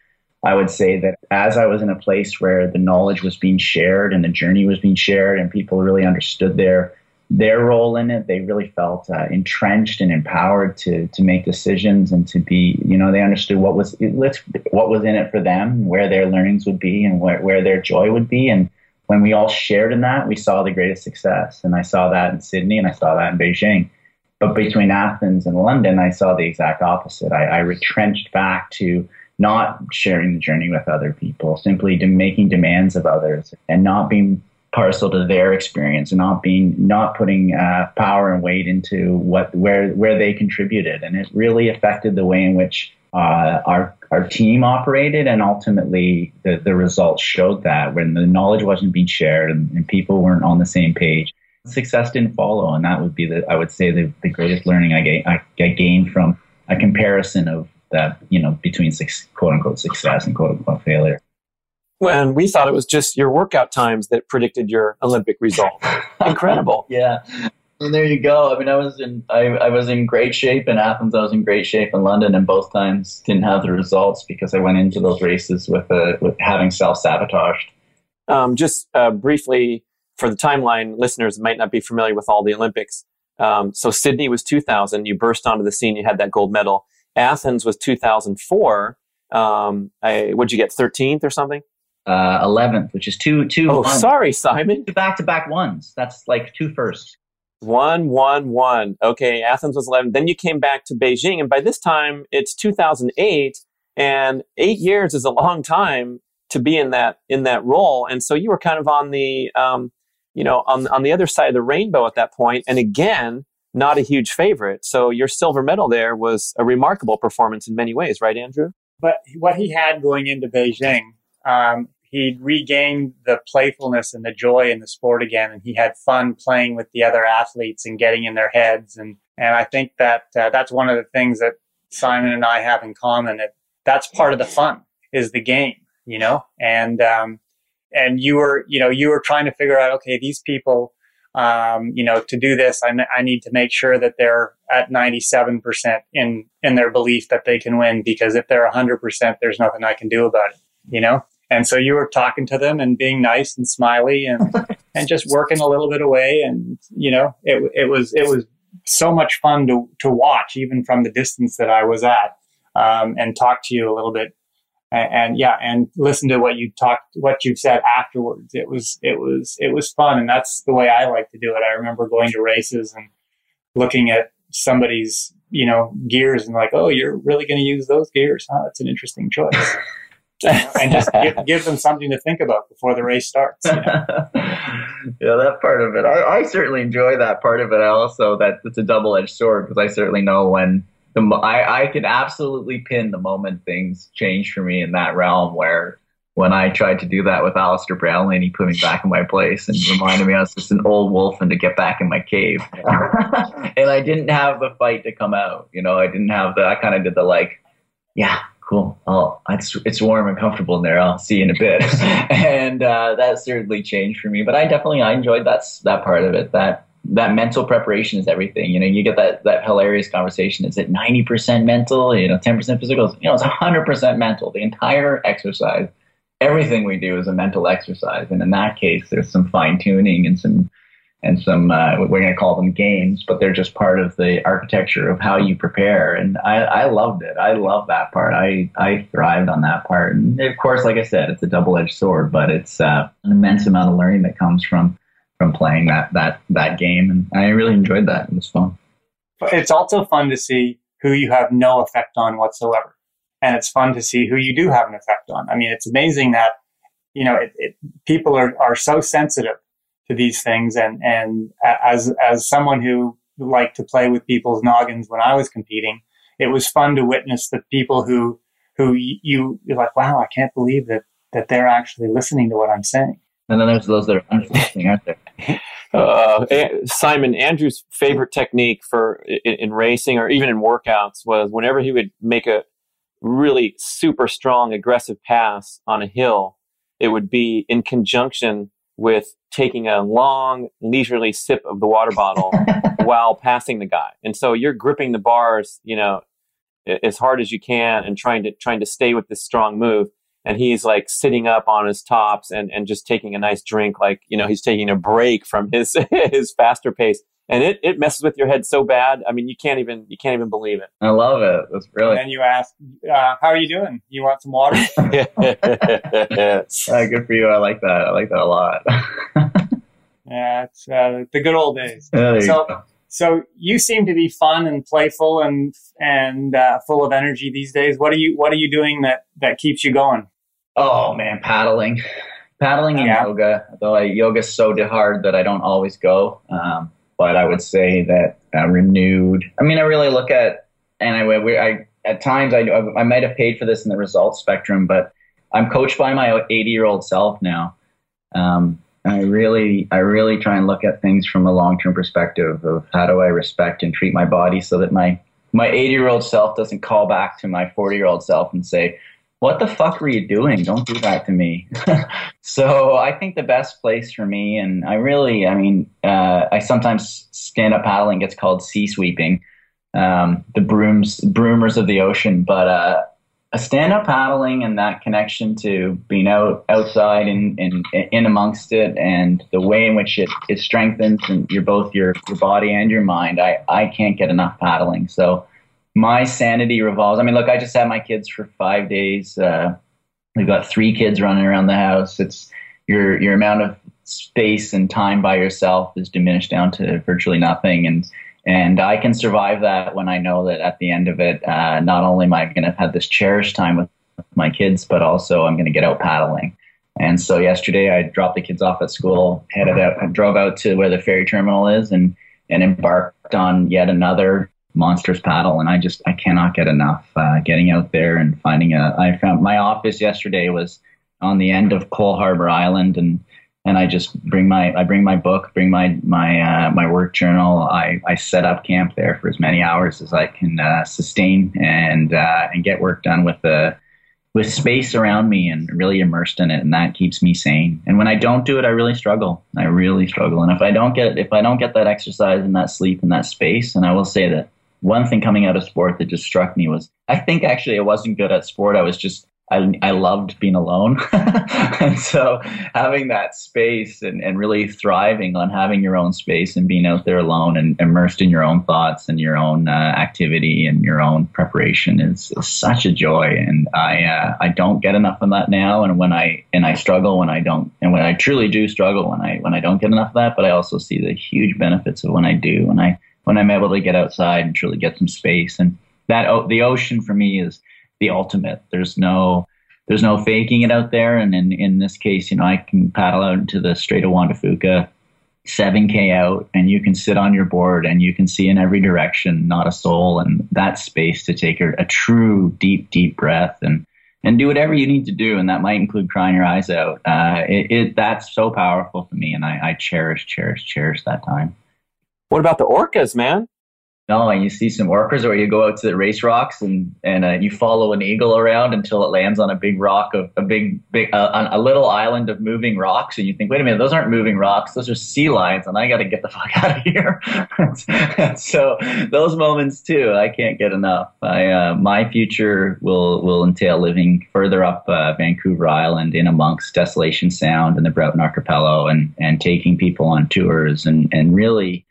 I would say that as I was in a place where the knowledge was being shared and the journey was being shared and people really understood their their role in it, they really felt uh, entrenched and empowered to to make decisions and to be, you know, they understood what was what was in it for them, where their learnings would be, and where, where their joy would be, and when we all shared in that, we saw the greatest success. And I saw that in Sydney and I saw that in Beijing. But between Athens and London, I saw the exact opposite. I, I retrenched back to not sharing the journey with other people, simply making demands of others and not being parcel to their experience and not being not putting uh, power and weight into what where where they contributed. And it really affected the way in which uh, our our team operated, and ultimately the, the results showed that when the knowledge wasn't being shared and, and, people weren't on the same page, success didn't follow, and that would be the I would say the, the greatest learning I, ga- I, I gained from a comparison of that you know between six, quote unquote success and quote unquote failure. When we thought it was just your workout times that predicted your Olympic result. Incredible. yeah. And there you go. I mean, I was in I, I was in great shape in Athens. I was in great shape in London, and both times didn't have the results because I went into those races with a, with having self sabotaged. Um, just uh, briefly for the timeline, listeners might not be familiar with all the Olympics. Um, so Sydney was 2000. You burst onto the scene. You had that gold medal. Athens was 2004. Um, I, would you get 13th or something? Uh, 11th, which is two two. Oh, ones. sorry, Simon. Two back to back ones. That's like two firsts. One, one, one. Okay, Athens was 11. Then you came back to Beijing, and by this time it's 2008, and eight years is a long time to be in that in that role. And so you were kind of on the, um, you know, on on the other side of the rainbow at that point, and again, not a huge favorite. So your silver medal there was a remarkable performance in many ways, right, Andrew? But what he had going into Beijing, um, he regained the playfulness and the joy in the sport again, and he had fun playing with the other athletes and getting in their heads. And and I think that uh, that's one of the things that Simon and I have in common. That that's part of the fun is the game, you know. And um, and you were you know you were trying to figure out okay these people. Um, you know, to do this, I, I need to make sure that they're at 97% in, in their belief that they can win, because if they're 100%, there's nothing I can do about it, you know? And so you were talking to them and being nice and smiley and and just working a little bit away. And you know, it it was it was so much fun to to watch, even from the distance that I was at, um, and talk to you a little bit. And, and, yeah, and listen to what you talked, what you said afterwards. It was it was it was fun, and that's the way I like to do it. I remember going to races and looking at somebody's you know gears and like, oh, you're really going to use those gears? Huh? That's an interesting choice. and just give, give, them something to think about before the race starts. You know? yeah, that part of it. I, I, certainly enjoy that part of it. I also that it's a double edged sword because I certainly know when the I, I can absolutely pin the moment things changed for me in that realm where when I tried to do that with Alistair Brownlee and he put me back in my place and reminded me I was just an old wolf and to get back in my cave. and I didn't have the fight to come out. You know, I didn't have the I kind of did the like, yeah, cool. Oh, it's it's warm and comfortable in there. I'll see you in a bit. and uh, that certainly changed for me. But I definitely I enjoyed that that part of it. That that mental preparation is everything. You know, you get that that hilarious conversation. Is it ninety percent mental? You know, ten percent physical. You know, it's hundred percent mental. The entire exercise, everything we do is a mental exercise. And in that case, there's some fine tuning and some and some uh, we're going to call them games, but they're just part of the architecture of how you prepare. And I, I loved it. I love that part. I I thrived on that part. And of course, like I said, it's a double edged sword, but it's uh, an immense amount of learning that comes from from playing that that that game. And I really enjoyed that. It was fun. It's also fun to see who you have no effect on whatsoever, and it's fun to see who you do have an effect on. I mean, it's amazing that you know it, it, people are are so sensitive to these things. And, and as, as someone who liked to play with people's noggins when I was competing, it was fun to witness the people who, who you, you're like, wow, I can't believe that, that they're actually listening to what I'm saying. And then there's those that are listening, aren't there? Uh, Simon Andrew's favorite technique for in, in, racing or even in workouts was whenever he would make a really super strong aggressive pass on a hill, it would be in conjunction with taking a long, leisurely sip of the water bottle while passing the guy. And so you're gripping the bars, you know, as hard as you can and trying to trying to stay with this strong move. And he's like sitting up on his tops and, and just taking a nice drink, like, you know, he's taking a break from his his faster pace and it, it messes with your head so bad. I mean, you can't even you can't even believe it. I love it. That's brilliant. And then you ask, uh, "How are you doing? You want some water?" yes. Uh, good for you. I like that. I like that a lot. yeah, it's uh, the good old days. so, so you seem to be fun and playful and and uh, full of energy these days. What are you What are you doing that that keeps you going? Oh man, paddling. Paddling and yeah. yoga, though I, yoga's so hard that I don't always go. Um, but I would say that uh, renewed. I mean, I really look at, and I, we, I at times I, I might have paid for this in the results spectrum, but I'm coached by my 80 year old self now. Um, I really, I really try and look at things from a long term perspective of how do I respect and treat my body so that my my 80 year old self doesn't call back to my 40 year old self and say, what the fuck were you doing? Don't do that to me. so I think the best place for me, and I really, I mean, uh, I sometimes stand up paddling gets called sea sweeping, um, the brooms, broomers of the ocean. But uh, a stand up paddling and that connection to being out outside and in, in, in amongst it, and the way in which it, it strengthens and your both your your body and your mind. I I can't get enough paddling. So my sanity revolves. I mean, look, I just had my kids for five days. Uh, we've got three kids running around the house. It's your your amount of space and time by yourself is diminished down to virtually nothing, and and I can survive that when I know that at the end of it, uh, not only am I going to have this cherished time with my kids, but also I'm going to get out paddling. And so yesterday, I dropped the kids off at school, headed out, drove out to where the ferry terminal is, and and embarked on yet another monsters paddle and i just i cannot get enough uh, getting out there and finding a i found my office yesterday was on the end of Cole Harbour Island and and I just bring my I bring my book, bring my my uh, my work journal. I, I set up camp there for as many hours as I can uh, sustain and uh, and get work done with the with space around me and really immersed in it, and that keeps me sane. And when I don't do it, I really struggle. I really struggle. And if I don't get if I don't get that exercise and that sleep and that space, and I will say that one thing coming out of sport that just struck me was I think actually I wasn't good at sport. I was just I, I loved being alone. and so having that space and, and really thriving on having your own space and being out there alone and immersed in your own thoughts and your own uh, activity and your own preparation is, is such a joy. And I, uh, I don't get enough of that now. And when I, and I struggle when I don't, and when I truly do struggle when I, when I don't get enough of that, but I also see the huge benefits of when I do, when I, when I'm able to get outside and truly get some space. And that the ocean for me is the ultimate. There's no there's no faking it out there. And in, in this case, you know, I can paddle out into the Strait of Juan de Fuca, 7K out, and you can sit on your board and you can see in every direction, not a soul, and that space to take a, a true deep, deep breath and and do whatever you need to do, and that might include crying your eyes out. Uh, it, it, that's so powerful for me, and I, I cherish, cherish, cherish that time. What about the orcas, man? No, and you see some orcas, or you go out to the race rocks and and uh, you follow an eagle around until it lands on a big rock of a big big uh, on a little island of moving rocks, and you think, wait a minute, those aren't moving rocks, those are sea lions, and I got to get the fuck out of here. so those moments too, I can't get enough. I uh, my future will will entail living further up uh, Vancouver Island, in amongst Desolation Sound and the Broughton Archipelago, and and taking people on tours and and really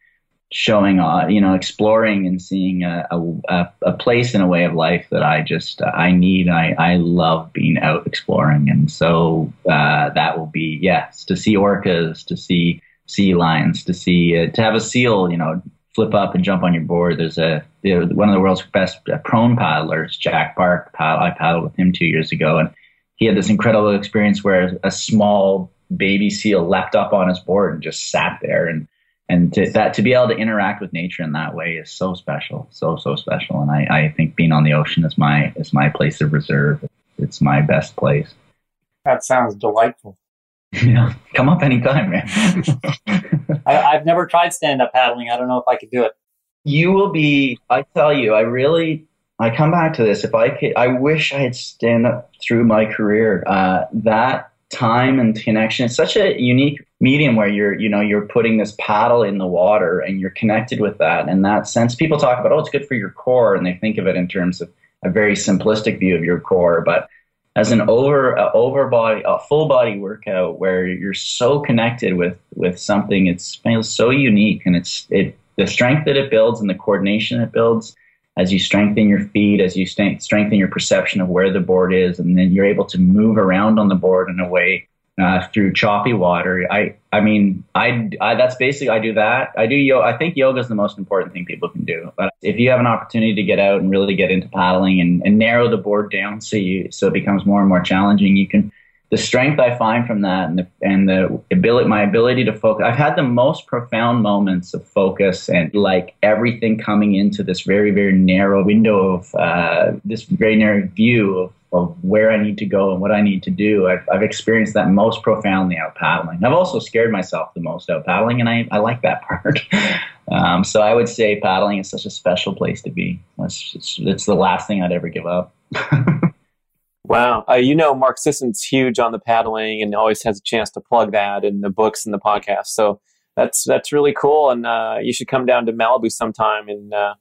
showing uh, you know exploring and seeing a, a, a, place and a way of life that I just uh, I need I, I love being out exploring. And so uh, that will be yes to see orcas to see sea lions to see uh, to have a seal you know flip up and jump on your board. There's a you know, one of the world's best uh, prone paddlers Jack Bark I paddled with him two years ago and he had this incredible experience where a small baby seal leapt up on his board and just sat there and and to, that to be able to interact with nature in that way is so special, so so special. And I, I think being on the ocean is my is my place of reserve. It's my best place. That sounds delightful. Yeah, come up anytime, man. I, I've never tried stand up paddling. I don't know if I could do it. You will be. I tell you, I really. I come back to this. If I could, I wish I had stand up through my career. Uh, that time and connection. It's such a unique medium where you're you know you're putting this paddle in the water and you're connected with that. In that sense people talk about oh it's good for your core and they think of it in terms of a very simplistic view of your core. But as an over uh, over body a full body workout where you're so connected with with something it's feels so unique. And it's it the strength that it builds and the coordination it builds as you strengthen your feet as you st- strengthen your perception of where the board is and then you're able to move around on the board in a way uh, through choppy water. I I mean I, I that's basically I do that. I do yoga. I think yoga is the most important thing people can do. But if you have an opportunity to get out and really get into paddling and, and narrow the board down so you so it becomes more and more challenging, you can. The strength I find from that and the and the ability my ability to focus. I've had the most profound moments of focus and like everything coming into this very very narrow window of uh, this very narrow view of of where I need to go and what I need to do. I've, I've experienced that most profoundly out paddling. I've also scared myself the most out paddling, and I, I like that part. um, so I would say paddling is such a special place to be. It's, it's, it's the last thing I'd ever give up. wow. Uh, you know, Mark Sisson's huge on the paddling and always has a chance to plug that in the books and the podcast. So that's that's really cool, and uh, you should come down to Malibu sometime and uh,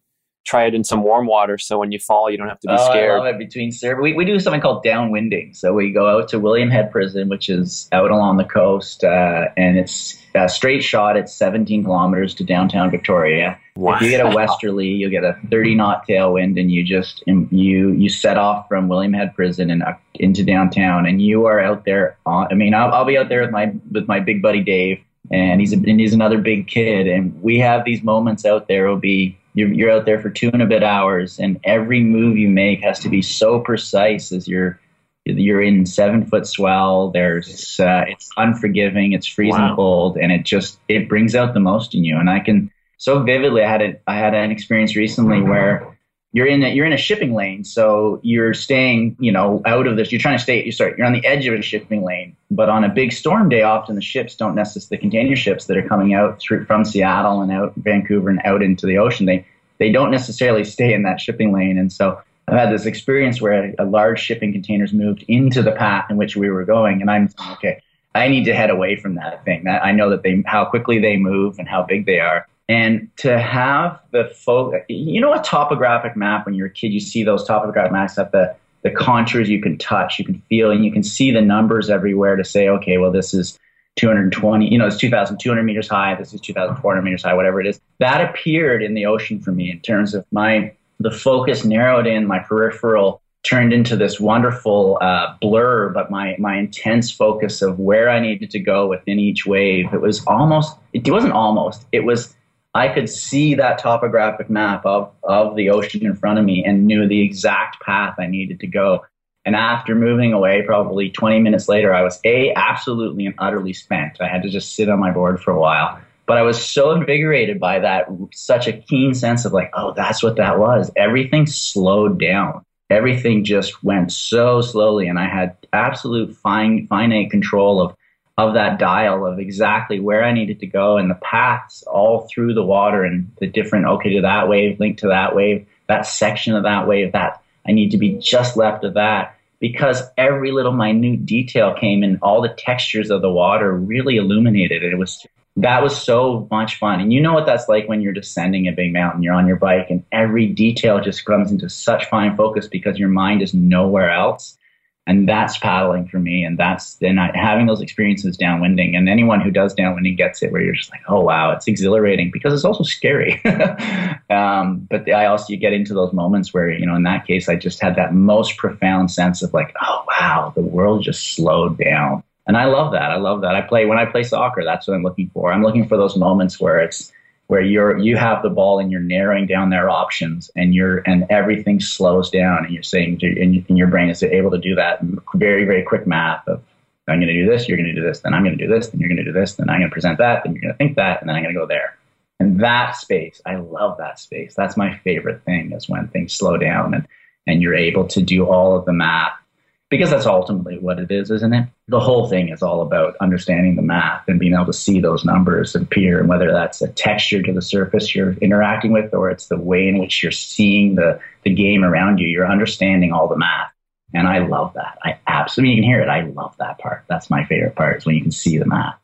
try it in some warm water so when you fall you don't have to be oh, scared. I love it between surf. We, we do something called downwinding. So we go out to William Head Prison, which is out along the coast, uh, and it's a straight shot. It's 17 kilometers to downtown Victoria. Wow. If you get a westerly, you'll get a 30 knot tailwind, and you just you you set off from William Head Prison and into downtown, and you are out there. On, I mean, I'll, I'll be out there with my with my big buddy Dave, and he's a, and he's another big kid, and we have these moments out there. It'll be you're, you're out there for two and a bit hours, and every move you make has to be so precise as you're you're in seven foot swell. There's uh, it's unforgiving, it's freezing wow. cold, and it just it brings out the most in you. And I can so vividly. I had a I had an experience recently where you're in a, you're in a shipping lane, so you're staying, you know, out of this. You're trying to stay. You start. You're on the edge of a shipping lane, but on a big storm day, often the ships don't necessarily the container ships that are coming out through from Seattle and out Vancouver and out into the ocean. They they don't necessarily stay in that shipping lane, and so I've had this experience where a, a large shipping containers moved into the path in which we were going, and I'm okay. I need to head away from that thing. That I know that they how quickly they move and how big they are and to have the folk, you know, a topographic map when you're a kid, you see those topographic maps that the the contours you can touch, you can feel, and you can see the numbers everywhere to say, okay, well, this is 220, you know, it's 2,200 meters high, this is 2,400 meters high, whatever it is. That appeared in the ocean for me in terms of my, the focus narrowed in, my peripheral turned into this wonderful uh, blur, but my, my intense focus of where I needed to go within each wave, it was almost, it wasn't almost, it was I could see that topographic map of, of the ocean in front of me and knew the exact path I needed to go. And after moving away, probably 20 minutes later, I was A, absolutely and utterly spent. I had to just sit on my board for a while. But I was so invigorated by that, such a keen sense of like, oh, that's what that was. Everything slowed down. Everything just went so slowly. And I had absolute fine, finite control of of that dial of exactly where I needed to go and the paths all through the water and the different, okay, to that wave, link to that wave, that section of that wave, that I need to be just left of that because every little minute detail came and all the textures of the water really illuminated it. It was, that was so much fun. And you know what that's like when you're descending a big mountain, you're on your bike and every detail just comes into such fine focus because your mind is nowhere else and that's paddling for me. And that's then having those experiences downwinding and anyone who does downwinding gets it where you're just like oh wow it's exhilarating because it's also scary. Um, but i also you get into those moments where you know in that case i just had that most profound sense of like oh wow the world just slowed down. And i love that. I love that. I play when i play soccer that's what i'm looking for. I'm looking for those moments where it's where you're you have the ball and you're narrowing down their options and you're and everything slows down and you're saying and, your brain is able to do that very very quick math of I'm going to do this, you're going to do this, then I'm going to do this, then you're going to do this, then I'm going to present that, then you're going to think that, and then I'm going to go there. And that space, I love that space. That's my favorite thing is when things slow down and and you're able to do all of the math because that's ultimately what it is, isn't it? The whole thing is all about understanding the math and being able to see those numbers appear, and whether that's a texture to the surface you're interacting with, or it's the way in which you're seeing the, the game around you, you're understanding all the math. And I love that. I absolutely, you can hear it. I love that part. That's my favorite part is when you can see the math.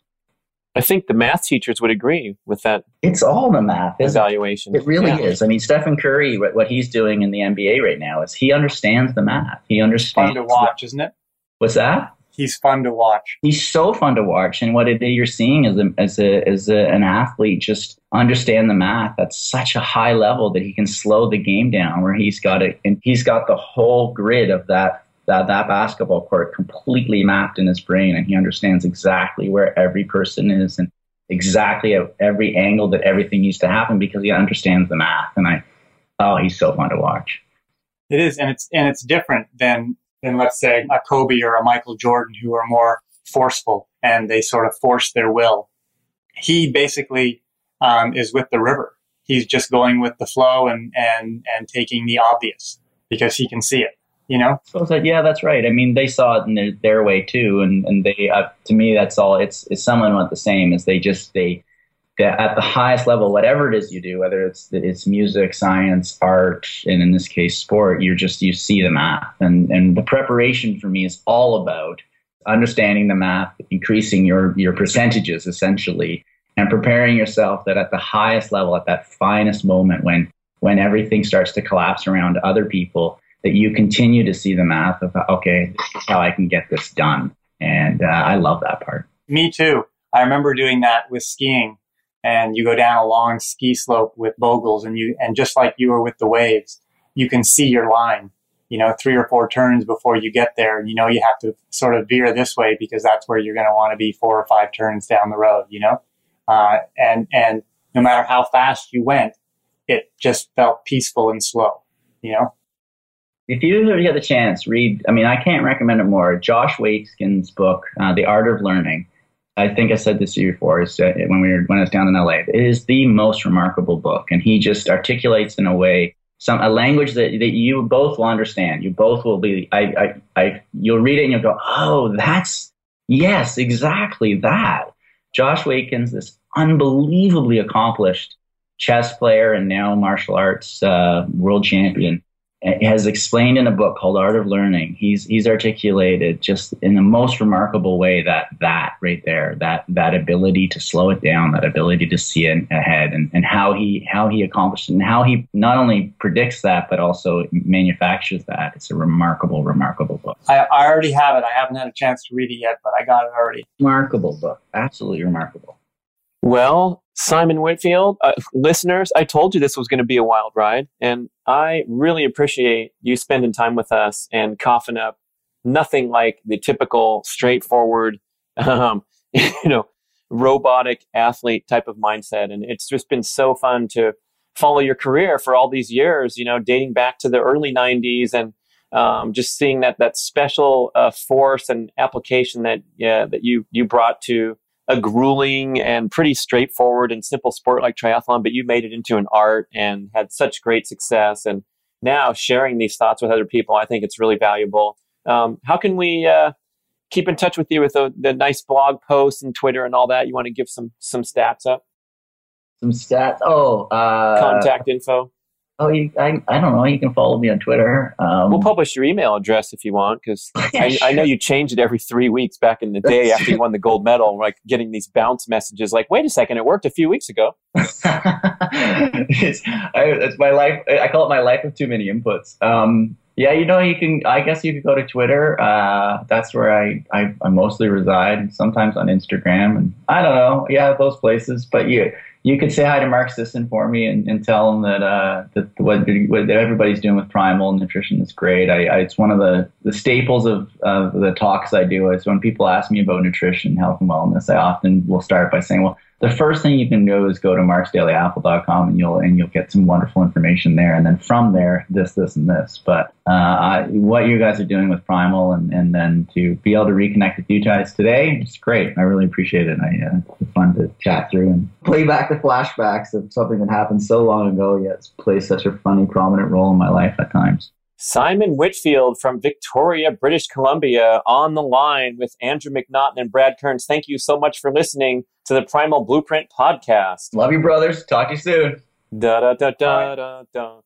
I think the math teachers would agree with that. It's all the math evaluation. It, it really yeah. is. I mean, Stephen Curry, what, what, he's doing in the NBA right now is he understands the math. He understands. Fun to watch, the, isn't it? What's that? He's fun to watch. He's so fun to watch, and what it, you're seeing is a, as a, as a, an athlete just understand the math at such a high level that he can slow the game down. Where he's got it, and he's got the whole grid of that that that basketball court completely mapped in his brain, and he understands exactly where every person is and exactly at every angle that everything needs to happen because he understands the math. And I, oh, he's so fun to watch. It is, and it's and it's different than than let's say a Kobe or a Michael Jordan who are more forceful and they sort of force their will. He basically um, is with the river. He's just going with the flow and and and taking the obvious because he can see it you know? So it's like yeah that's right. I mean they saw it in their, their way too and and they uh, to me that's all it's it's somewhat the same as they just they at the highest level whatever it is you do whether it's it's music science art and in this case sport you're just you see the math and and the preparation for me is all about understanding the math increasing your your percentages essentially and preparing yourself that at the highest level at that finest moment when when everything starts to collapse around other people that you continue to see the math of okay, this is how I can get this done, and uh, I love that part. Me too. I remember doing that with skiing, and you go down a long ski slope with bogles, and you and just like you were with the waves, you can see your line. You know, three or four turns before you get there, and you know you have to sort of veer this way because that's where you're going to want to be four or five turns down the road. You know, uh, and and no matter how fast you went, it just felt peaceful and slow. You know if you ever get the chance, read. I mean, I can't recommend it more. Josh Waitzkin's book, uh, The Art of Learning. I think I said this to you before. Is uh, when we were when I was down in LA. It is the most remarkable book, and he just articulates in a way some a language that, that you both will understand. You both will be. I, I, I you'll read it and you'll go, oh, that's yes, exactly that. Josh Waitzkin's this unbelievably accomplished chess player and now martial arts uh, world champion has explained in a book called Art of Learning. He's he's articulated just in the most remarkable way that that right there, that that ability to slow it down, that ability to see it ahead, and, and how he how he accomplished it, and how he not only predicts that but also manufactures that. It's a remarkable, remarkable book. I, I already have it. I haven't had a chance to read it yet, but I got it already. Remarkable book, absolutely remarkable. Well, Simon Whitfield, uh, listeners, I told you this was going to be a wild ride, and I really appreciate you spending time with us and coughing up nothing like the typical straightforward, um, you know, robotic athlete type of mindset. And it's just been so fun to follow your career for all these years, you know, dating back to the early 90s and um, just seeing that that special uh, force and application that yeah, that you you brought to a grueling and pretty straightforward and simple sport like triathlon, but you made it into an art and had such great success. And now sharing these thoughts with other people, I think it's really valuable. Um, how can we uh, keep in touch with you with the, the nice blog posts and Twitter and all that? You want to give some some stats up? Some stats. Oh, uh, contact info. Oh, you, I, I don't know. You can follow me on Twitter. Um, we'll publish your email address if you want, because I. I, know you change it every three weeks back in the day after you won the gold medal. Like getting these bounce messages, like, "Wait a second, it worked a few weeks ago." it's, I, it's, my life. I call it my life of too many inputs. Um, yeah, you know, you can. I guess you could go to Twitter. Uh, that's where I, I, I mostly reside. Sometimes on Instagram, and I don't know. Yeah, those places. But you you could say hi to Mark Sisson for me and, and tell him that uh, that what, what everybody's doing with Primal Nutrition is great. I, I, it's one of the, the staples of, of the talks I do. Is when people ask me about nutrition, health, and wellness, I often will start by saying, "Well, the first thing you can do is go to marksdailyapple.com and you'll and you'll get some wonderful information there. And then from there, this, this, and this. But uh, I, what you guys are doing with Primal and, and then to be able to reconnect with you guys today, it's great. I really appreciate it. I, uh, it's fun to chat through and play back the flashbacks of something that happened so long ago, yet plays such a funny, prominent role in my life at times. Simon Whitfield from Victoria, British Columbia, on the line with Andrew McNaughton and Brad Kearns. Thank you so much for listening to the Primal Blueprint podcast. Love you, brothers. Talk to you soon. Da da da da da da.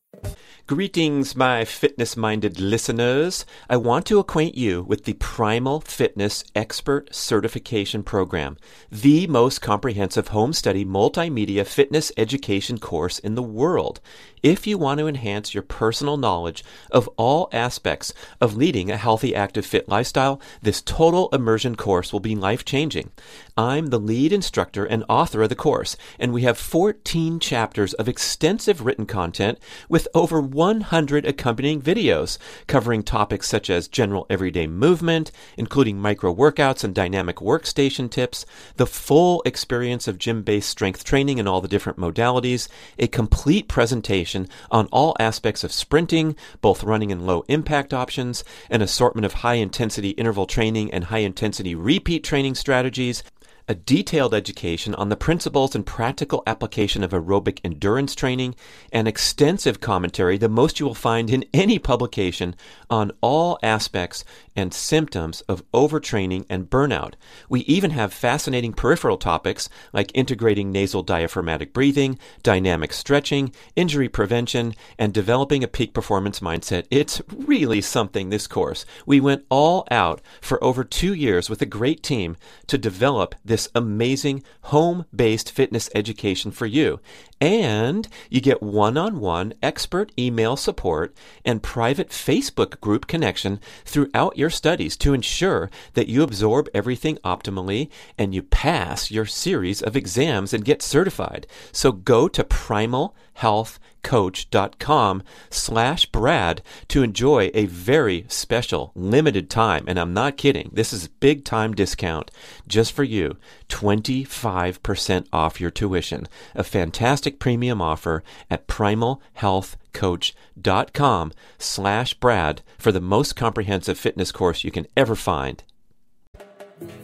Greetings, my fitness minded listeners. I want to acquaint you with the Primal Fitness Expert Certification Program, the most comprehensive home study multimedia fitness education course in the world. If you want to enhance your personal knowledge of all aspects of leading a healthy, active, fit lifestyle, this total immersion course will be life changing. I'm the lead instructor and author of the course, and we have 14 chapters of extensive written content with over 100 accompanying videos covering topics such as general everyday movement, including micro workouts and dynamic workstation tips, the full experience of gym based strength training in all the different modalities, a complete presentation on all aspects of sprinting, both running and low impact options, an assortment of high intensity interval training and high intensity repeat training strategies, a detailed education on the principles and practical application of aerobic endurance training, and extensive commentary, the most you will find in any publication, on all aspects and symptoms of overtraining and burnout. We even have fascinating peripheral topics like integrating nasal diaphragmatic breathing, dynamic stretching, injury prevention, and developing a peak performance mindset. It's really something, this course. We went all out for over two years with a great team to develop this amazing home based fitness education for you. And you get one on one expert email support and private Facebook group connection throughout your studies to ensure that you absorb everything optimally and you pass your series of exams and get certified. So go to Primal Health coach.com slash Brad to enjoy a very special limited time. And I'm not kidding. This is big time discount just for you. 25% off your tuition. A fantastic premium offer at primalhealthcoach.com slash Brad for the most comprehensive fitness course you can ever find.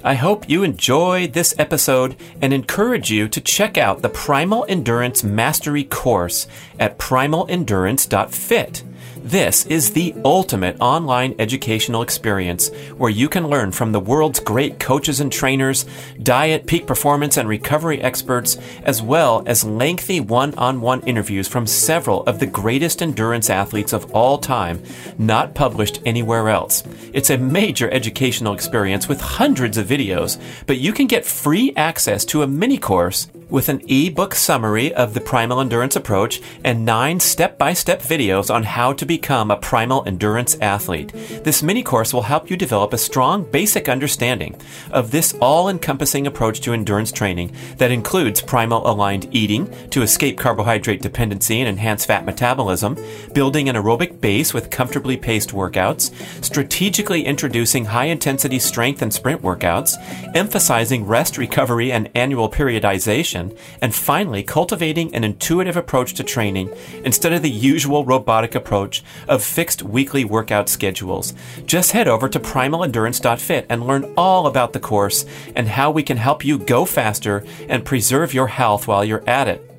I hope you enjoyed this episode and encourage you to check out the Primal Endurance Mastery course at primalendurance.fit. This is the ultimate online educational experience where you can learn from the world's great coaches and trainers, diet, peak performance, and recovery experts, as well as lengthy one on one interviews from several of the greatest endurance athletes of all time, not published anywhere else. It's a major educational experience with hundreds of videos, but you can get free access to a mini course with an ebook summary of the primal endurance approach and nine step by step videos on how to become a primal endurance athlete. This mini course will help you develop a strong basic understanding of this all encompassing approach to endurance training that includes primal aligned eating to escape carbohydrate dependency and enhance fat metabolism, building an aerobic base with comfortably paced workouts, strategically introducing high intensity strength and sprint workouts, emphasizing rest, recovery, and annual periodization, and finally cultivating an intuitive approach to training instead of the usual robotic approach of fixed weekly workout schedules. Just head over to primalendurance.fit and learn all about the course and how we can help you go faster and preserve your health while you're at it.